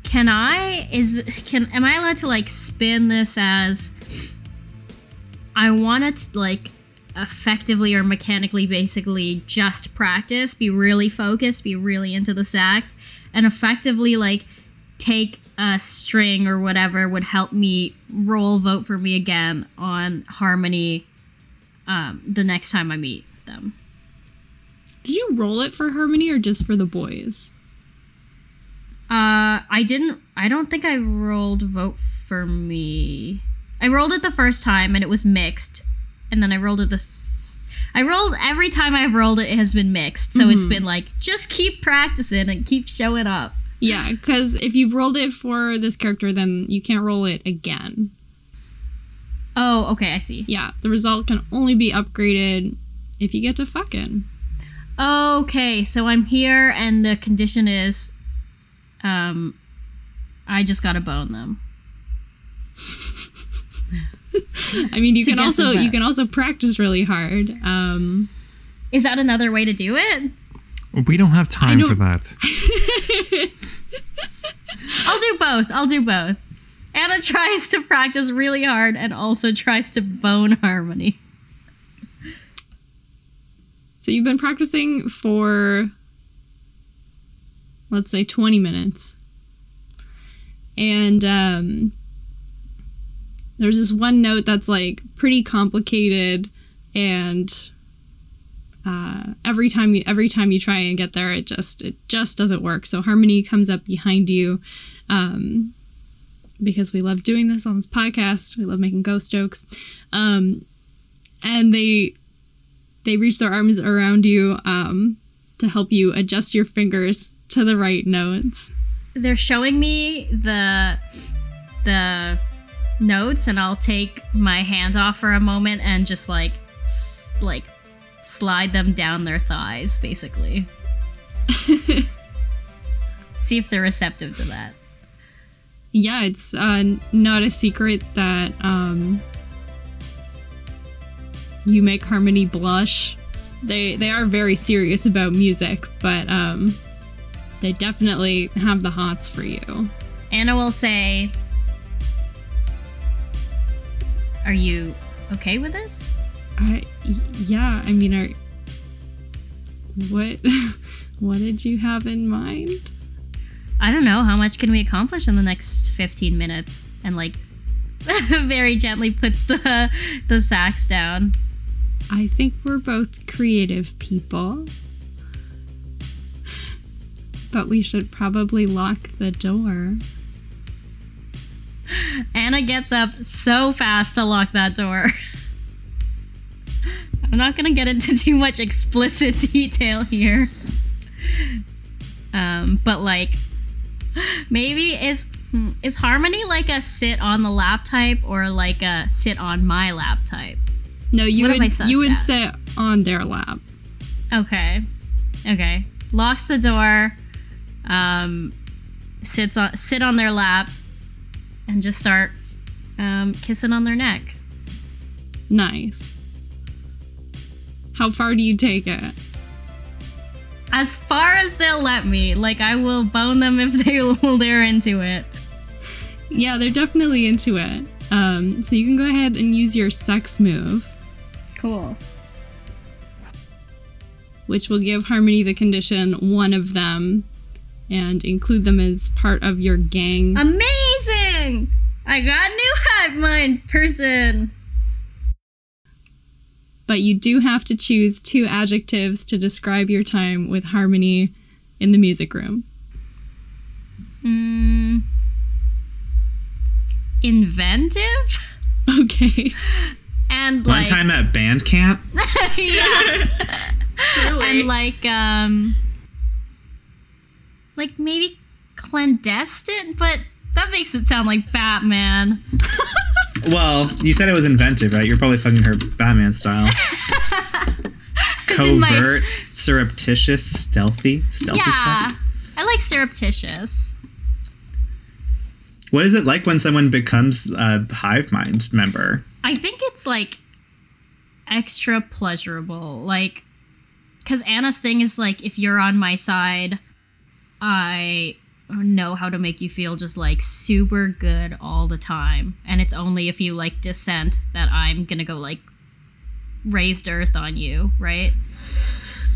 Can I is can am I allowed to like spin this as I want to like effectively or mechanically basically just practice, be really focused, be really into the sax and effectively like take a string or whatever would help me roll vote for me again on harmony um, the next time I meet them. Did you roll it for Harmony or just for the boys? Uh, I didn't. I don't think I rolled vote for me. I rolled it the first time and it was mixed, and then I rolled it this. I rolled every time I've rolled it, it has been mixed. So it's been like just keep practicing and keep showing up. Yeah, because if you've rolled it for this character, then you can't roll it again. Oh, okay, I see. Yeah, the result can only be upgraded if you get to fucking. Okay, so I'm here and the condition is, um, I just gotta bone them. I mean, you can also you can also practice really hard. Um, Is that another way to do it? We don't have time don't- for that. I'll do both. I'll do both. Anna tries to practice really hard and also tries to bone harmony. So you've been practicing for let's say 20 minutes. And um, there's this one note that's like pretty complicated and uh, every time you every time you try and get there it just it just doesn't work. So harmony comes up behind you um, because we love doing this on this podcast. We love making ghost jokes. Um, and they they reach their arms around you um, to help you adjust your fingers to the right notes They're showing me the the notes and I'll take my hand off for a moment and just like s- like slide them down their thighs basically. See if they're receptive to that. yeah, it's uh, not a secret that um, you make Harmony blush. They they are very serious about music, but um, they definitely have the hots for you. Anna will say, Are you okay with this? I yeah, I mean, are what what did you have in mind? I don't know. How much can we accomplish in the next 15 minutes? And like very gently puts the the sax down. I think we're both creative people. But we should probably lock the door. Anna gets up so fast to lock that door. I'm not gonna get into too much explicit detail here. Um, but like, maybe is hmm, is Harmony like a sit on the lap type or like a sit on my lap type? No, you What would you would at? sit on their lap. Okay, okay. Locks the door. Um, sits on sit on their lap, and just start um, kissing on their neck. Nice. How far do you take it? As far as they'll let me. Like I will bone them if they will they're into it. Yeah, they're definitely into it. Um, so you can go ahead and use your sex move, Cool. which will give Harmony the condition one of them and include them as part of your gang. Amazing! I got a new hive mind person. but you do have to choose two adjectives to describe your time with Harmony in the music room. Mm, inventive Okay. and One like time at band camp, yeah, Truly. and like um, like maybe clandestine, but that makes it sound like Batman. well, you said it was inventive, right? You're probably fucking her Batman style. It's in my- Covert, surreptitious, stealthy, stealthy Yeah, sex. I like surreptitious. What is it like when someone becomes a hive mind member? I think it's like extra pleasurable. Like, because Anna's thing is like, if you're on my side, I know how to make you feel just like super good all the time. And it's only if you like dissent that I'm gonna go like raised earth on you, right?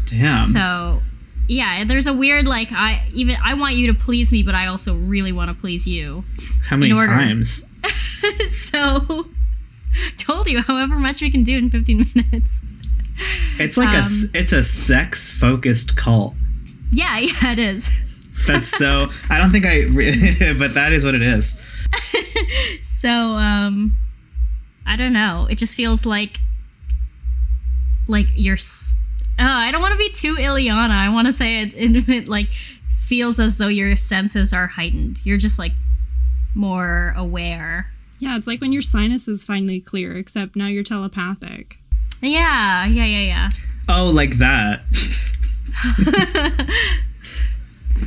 Damn. So. Yeah, there's a weird like I even I want you to please me, but I also really want to please you. How many times? so told you however much we can do in 15 minutes It's like a Um, s- it's a sex focused cult. yeah yeah it is That's so. I don't think I, but that is what it is. so um i don't know it just feels like like you're s- oh, i don't want to be too Ileana. i want to say it, it like feels as though your senses are heightened you're just like more aware Yeah, it's like when your sinus is finally clear, except now you're telepathic. yeah yeah yeah yeah Oh, like that.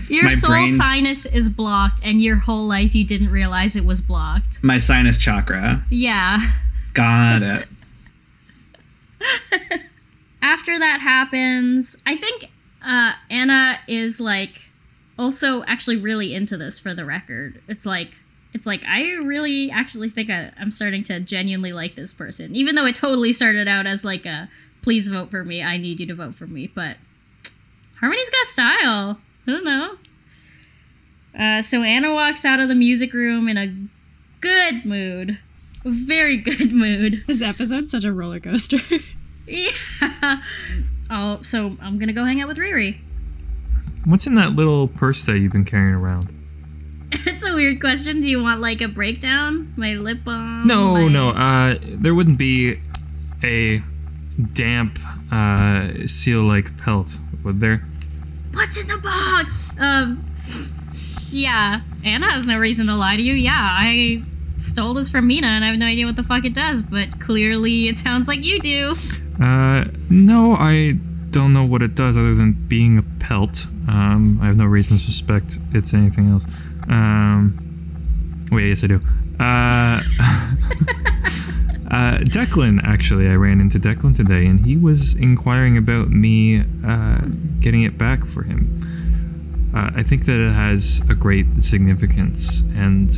your My soul brain's- sinus is blocked and your whole life you didn't realize it was blocked My sinus chakra. yeah Got it. after that happens, I think uh, Anna is like also actually really into this for the record. It's like it's like I really actually think I, I'm starting to genuinely like this person, even though it totally started out as like a please vote for me, I need you to vote for me. But Harmony's got style. I don't know. Uh, so Anna walks out of the music room in a good mood, a very good mood. This episode's such a roller coaster. Yeah. Oh, so I'm gonna go hang out with Riri. What's in that little purse that you've been carrying around? It's a weird question. Do you want like a breakdown? My lip balm? No, my- no. Uh, there wouldn't be a damp uh, seal-like pelt, would there? What's in the box? Um. Yeah, Anna has no reason to lie to you. Yeah, I stole this from Mina, and I have no idea what the fuck it does. But clearly, it sounds like you do. Uh, no, I don't know what it does other than being a pelt. Um, I have no reason to suspect it's anything else. Um, wait, yes, I do. Uh, uh, Declan, actually, I ran into Declan today, and he was inquiring about me uh, getting it back for him. Uh, I think that it has a great significance, and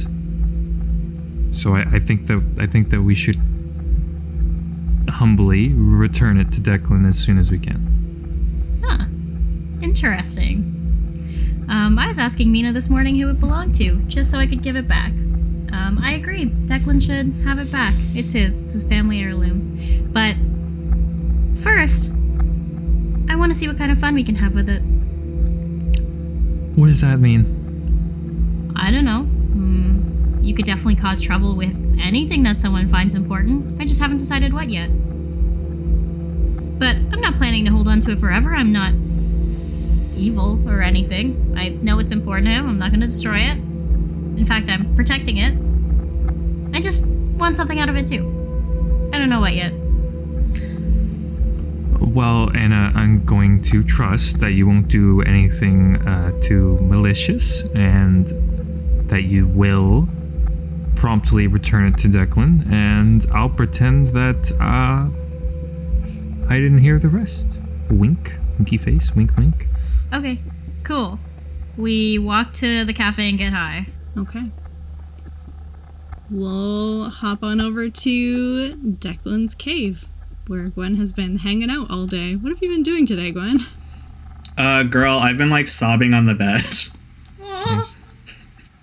so I, I think that I think that we should humbly return it to Declan as soon as we can. Huh. Interesting. Um, I was asking Mina this morning who it belonged to, just so I could give it back. Um, I agree. Declan should have it back. It's his. It's his family heirlooms. But first, I want to see what kind of fun we can have with it. What does that mean? I don't know. Hmm, you could definitely cause trouble with anything that someone finds important. I just haven't decided what yet. But I'm not planning to hold on to it forever. I'm not evil or anything. I know it's important to him. I'm not going to destroy it. In fact, I'm protecting it. I just want something out of it too. I don't know what yet. Well, Anna, I'm going to trust that you won't do anything uh, too malicious and that you will promptly return it to Declan, and I'll pretend that uh, I didn't hear the rest. Wink, winky face, wink, wink. Okay, cool. We walk to the cafe and get high. Okay. We'll hop on over to Declan's cave, where Gwen has been hanging out all day. What have you been doing today, Gwen? Uh, girl, I've been like sobbing on the bed.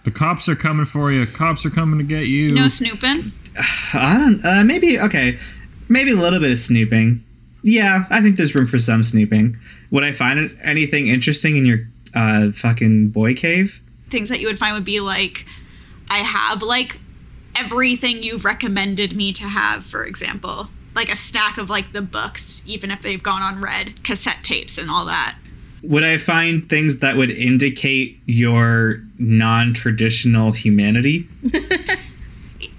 The cops are coming for you. Cops are coming to get you. No snooping. I don't. Uh, maybe okay. Maybe a little bit of snooping. Yeah, I think there's room for some snooping. Would I find anything interesting in your uh, fucking boy cave? Things that you would find would be like, I have like everything you've recommended me to have, for example. Like a stack of like the books, even if they've gone on red, cassette tapes and all that. Would I find things that would indicate your non-traditional humanity?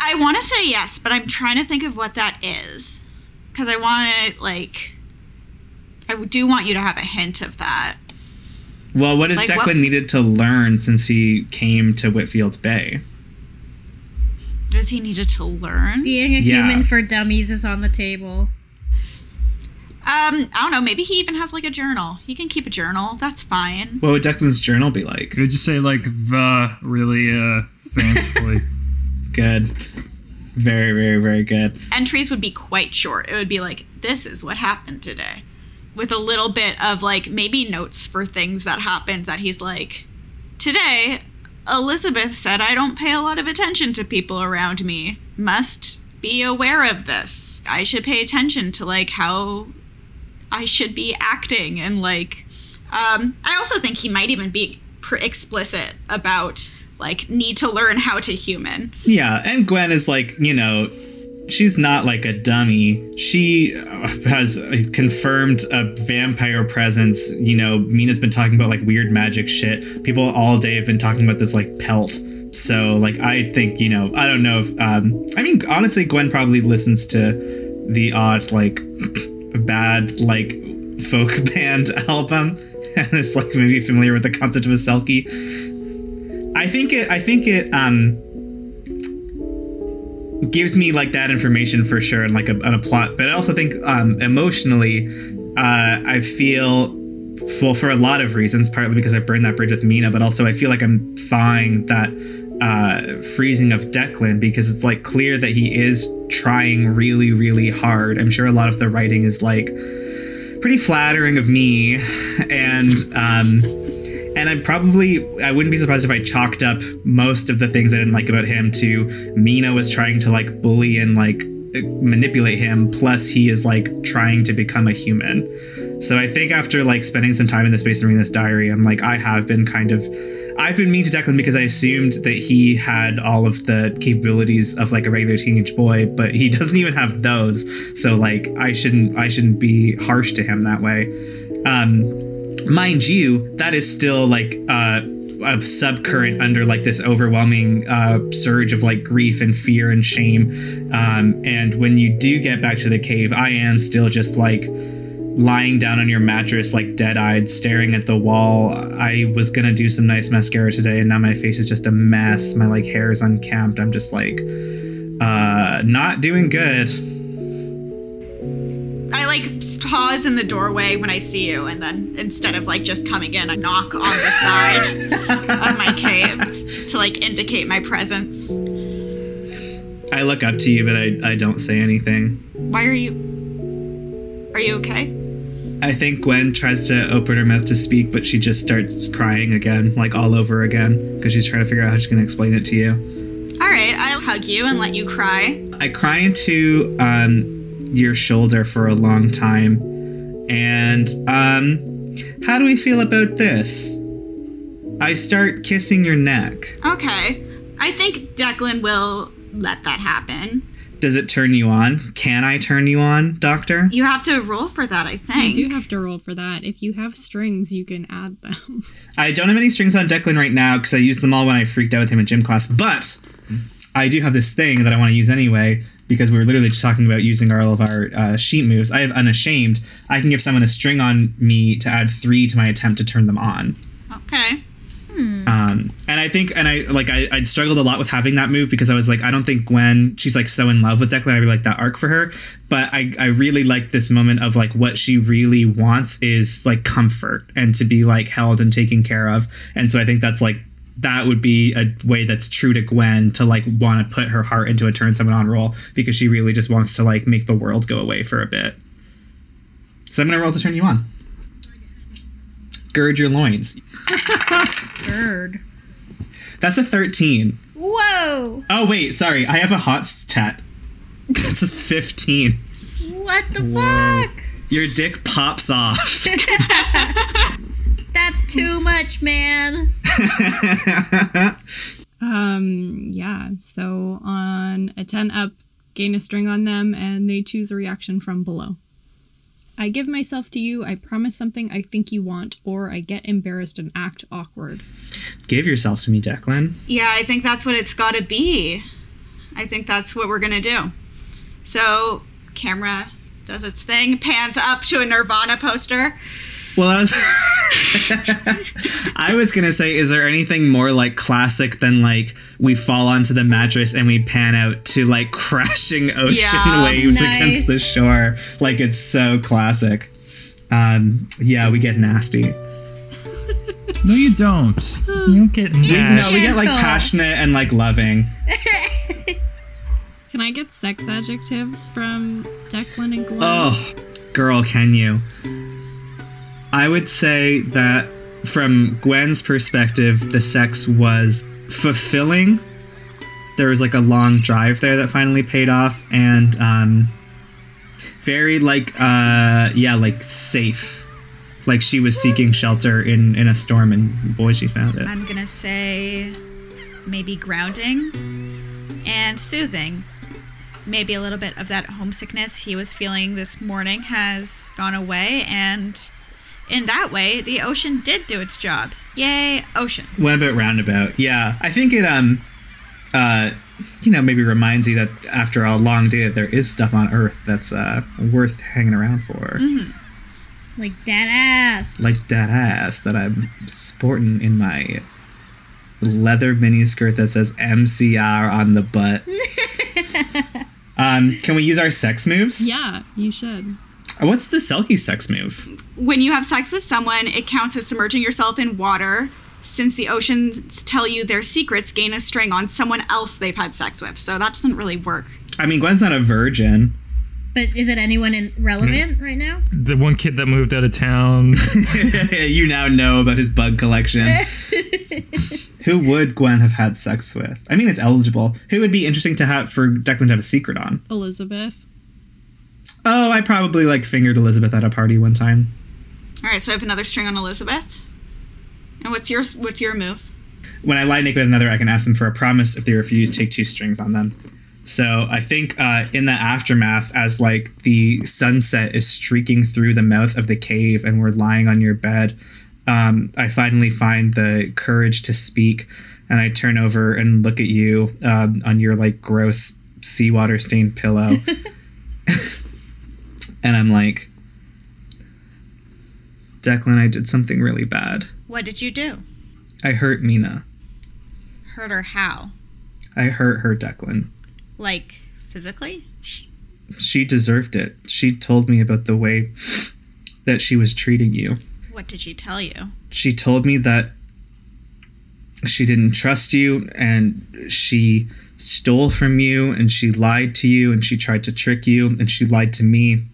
I want to say yes, but I'm trying to think of what that is. Because I want to, like, I do want you to have a hint of that. Well, what has Like Declan what? needed to learn since he came to Whitfield's Bay? Does he needed to learn? Being a Yeah. human for dummies is on the table. Um, I don't know. Maybe he even has like a journal. He can keep a journal. That's fine. What would Declan's journal be like? Would you say like the really uh fancifully? Good. Very, very, very good. Entries would be quite short. It would be like, this is what happened today. With a little bit of like maybe notes for things that happened that he's like, today, Elizabeth said I don't pay a lot of attention to people around me. Must be aware of this. I should pay attention to like how I should be acting and like um I also think he might even be pr- explicit about like need to learn how to human. Yeah, and Gwen is like, you know, she's not like a dummy. She uh, has confirmed a vampire presence. You know, Mina's been talking about like weird magic shit. People all day have been talking about this like pelt. So, like, I think, you know, I don't know if, um, I mean, honestly, Gwen probably listens to the odd, like, bad, like, folk band album and is, like, maybe familiar with the concept of a selkie. I think it, I think it, um, gives me like that information for sure and like a, a plot. But i also think um emotionally uh i feel well for a lot of reasons partly because i burned that bridge with mina but also i feel like i'm thawing that uh freezing of declan because it's like clear that he is trying really really hard. I'm sure a lot of the writing is like pretty flattering of me. And um and I'm probably I wouldn't be surprised if I chalked up most of the things I didn't like about him to Mina was trying to like bully and like manipulate him plus he is like trying to become a human. So I think after like spending some time in the space and reading this diary, I'm like I have been kind of I've been mean to Declan because I assumed that he had all of the capabilities of like a regular teenage boy, but he doesn't even have those. So like I shouldn't I shouldn't be harsh to him that way. Um mind you, that is still like uh, a subcurrent under like this overwhelming uh, surge of like grief and fear and shame. Um, and when you do get back to the cave, I am still just like lying down on your mattress, like dead eyed, staring at the wall. I was gonna do some nice mascara today, and now my face is just a mess. My like hair is unkempt. I'm just like, uh, not doing good. I like pause in the doorway when I see you, and then instead of like just coming in, I knock on the side of my cave to like indicate my presence. I look up to you, but I, I don't say anything. Why are you? Are you okay? I think Gwen tries to open her mouth to speak, but she just starts crying again, like all over again, because she's trying to figure out how she's going to explain it to you. All right, I'll hug you and let you cry. I cry into um, your shoulder for a long time, and um, how do we feel about this? I start kissing your neck. Okay, I think Declan will let that happen. Does it turn you on? Can I turn you on, Doctor? You have to roll for that, I think. You do have to roll for that. If you have strings, you can add them. I don't have any strings on Declan right now because I used them all when I freaked out with him in gym class, but I do have this thing that I want to use anyway because we were literally just talking about using all of our uh, sheet moves. I have Unashamed. I can give someone a string on me to add three to my attempt to turn them on. Okay. Hmm. Um, and I think, and I like, I, I struggled a lot with having that move because I was like, I don't think Gwen, she's like so in love with Declan. I really like that arc for her, but I, I really like this moment of like what she really wants is like comfort and to be like held and taken care of. And so I think that's like that would be a way that's true to Gwen to like want to put her heart into a turn someone on roll because she really just wants to like make the world go away for a bit. So I'm gonna roll to turn you on. Gird your loins. Gird. That's a 13. Whoa! Oh wait, sorry. I have a hot stat. It's a 15. What the fuck? Your dick pops off. That's too much, man. Um, yeah. So on a 10 up, gain a string on them, and they choose a reaction from below. I give myself to you, I promise something I think you want, or I get embarrassed and act awkward. Give yourself to me, Declan. Yeah, I think that's what it's got to be. I think that's what we're going to do. So, camera does its thing, pans up to a Nirvana poster. Well, I was I was gonna say, is there anything more like classic than like we fall onto the mattress and we pan out to like crashing ocean Yeah, waves nice. against the shore? Like it's so classic. Um, yeah, we get nasty. No, you don't. You don't get mad. No, we get like passionate and like loving. Can I get sex adjectives from Declan and Gwen? Oh, girl, can you? I would say that from Gwen's perspective, the sex was fulfilling. There was like a long drive there that finally paid off, and um, very like uh, yeah, like safe. Like she was seeking shelter in in a storm, and boy, she found it. I'm to say maybe grounding and soothing. Maybe a little bit of that homesickness he was feeling this morning has gone away, and in that way, the ocean did do its job. Yay, ocean. What about roundabout? Yeah, I think it um, uh, you know, maybe reminds you that after a long day, that there is stuff on Earth that's uh worth hanging around for, Like that ass. like that ass that I'm sporting in my leather mini skirt that says MCR on the butt. um, can we use our sex moves? Yeah, you should. Uh, what's the Selkie sex move? When you have sex with someone, it counts as submerging yourself in water. Since the oceans tell you their secrets, gain a string on someone else they've had sex with. So that doesn't really work. I mean, Gwen's not a virgin. but is it anyone in- relevant hmm. right now? The one kid that moved out of town. you now know about his bug collection. Who would Gwen have had sex with? I mean, it's eligible. Who would be interesting to have for Declan to have a secret on? Elizabeth. Oh, I probably like fingered Elizabeth at a party one time. All right, so I have another string on Elizabeth. And what's your what's your move? When I lie naked with another, I can ask them for a promise. If they refuse, take two strings on them. So I think uh, in the aftermath, as like the sunset is streaking through the mouth of the cave, and we're lying on your bed, um, I finally find the courage to speak, and I turn over and look at you um, on your like gross seawater stained pillow, and I'm like, Declan, I did something really bad. What did you do? I hurt Mina. Hurt her how? I hurt her, Declan. Like physically? She deserved it. She told me about the way that she was treating you. What did she tell you? She told me that she didn't trust you and she stole from you and she lied to you and she tried to trick you and she lied to me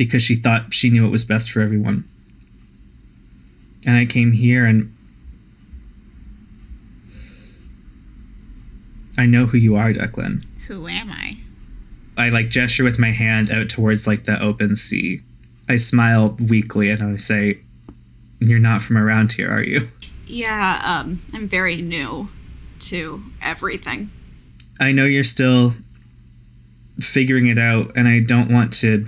because she thought she knew what was best for everyone. And I came here and I know who you are, Declan. Who am I? I like gesture with my hand out towards like the open sea. I smile weakly and I say, "You're not from around here, are you?" Yeah, um, I'm very new to everything. I know you're still figuring it out and I don't want to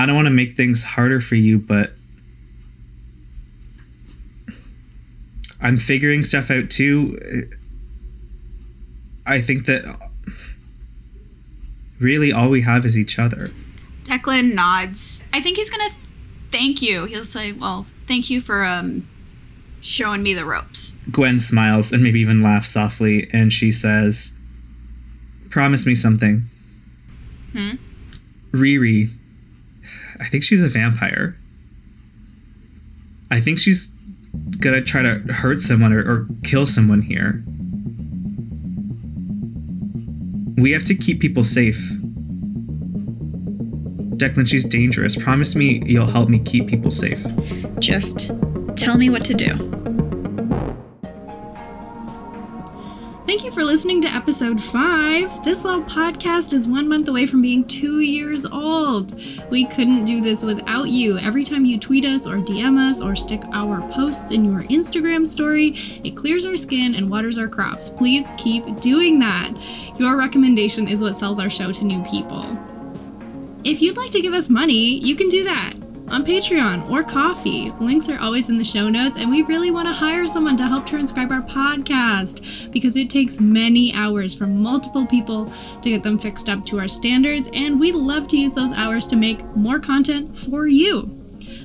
I don't want to make things harder for you, but I'm figuring stuff out too. I think that really all we have is each other. Declan nods. I think he's gonna thank you. He'll say, "Well, Thank you for um showing me the ropes. Gwen smiles and maybe even laughs softly, and she says, Promise me something. Hmm? Riri, I think she's a vampire. I think she's gonna try to hurt someone or, or kill someone here. We have to keep people safe. Declan, she's dangerous. Promise me you'll help me keep people safe. Just tell me what to do. Thank you for listening to episode 5. This little podcast is one month away from being two years old. We couldn't do this without you. Every time you tweet us or DM us or stick our posts in your Instagram story, it clears our skin and waters our crops. Please keep doing that. Your recommendation is what sells our show to new people. If you'd like to give us money, you can do that on Patreon or Ko-fi. Links are always in the show notes, and we really want to hire someone to help transcribe our podcast because it takes many hours from multiple people to get them fixed up to our standards, and we'd love to use those hours to make more content for you.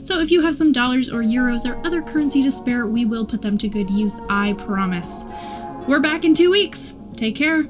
So if you have some dollars or euros or other currency to spare, we will put them to good use, I promise. We're back in two weeks. Take care.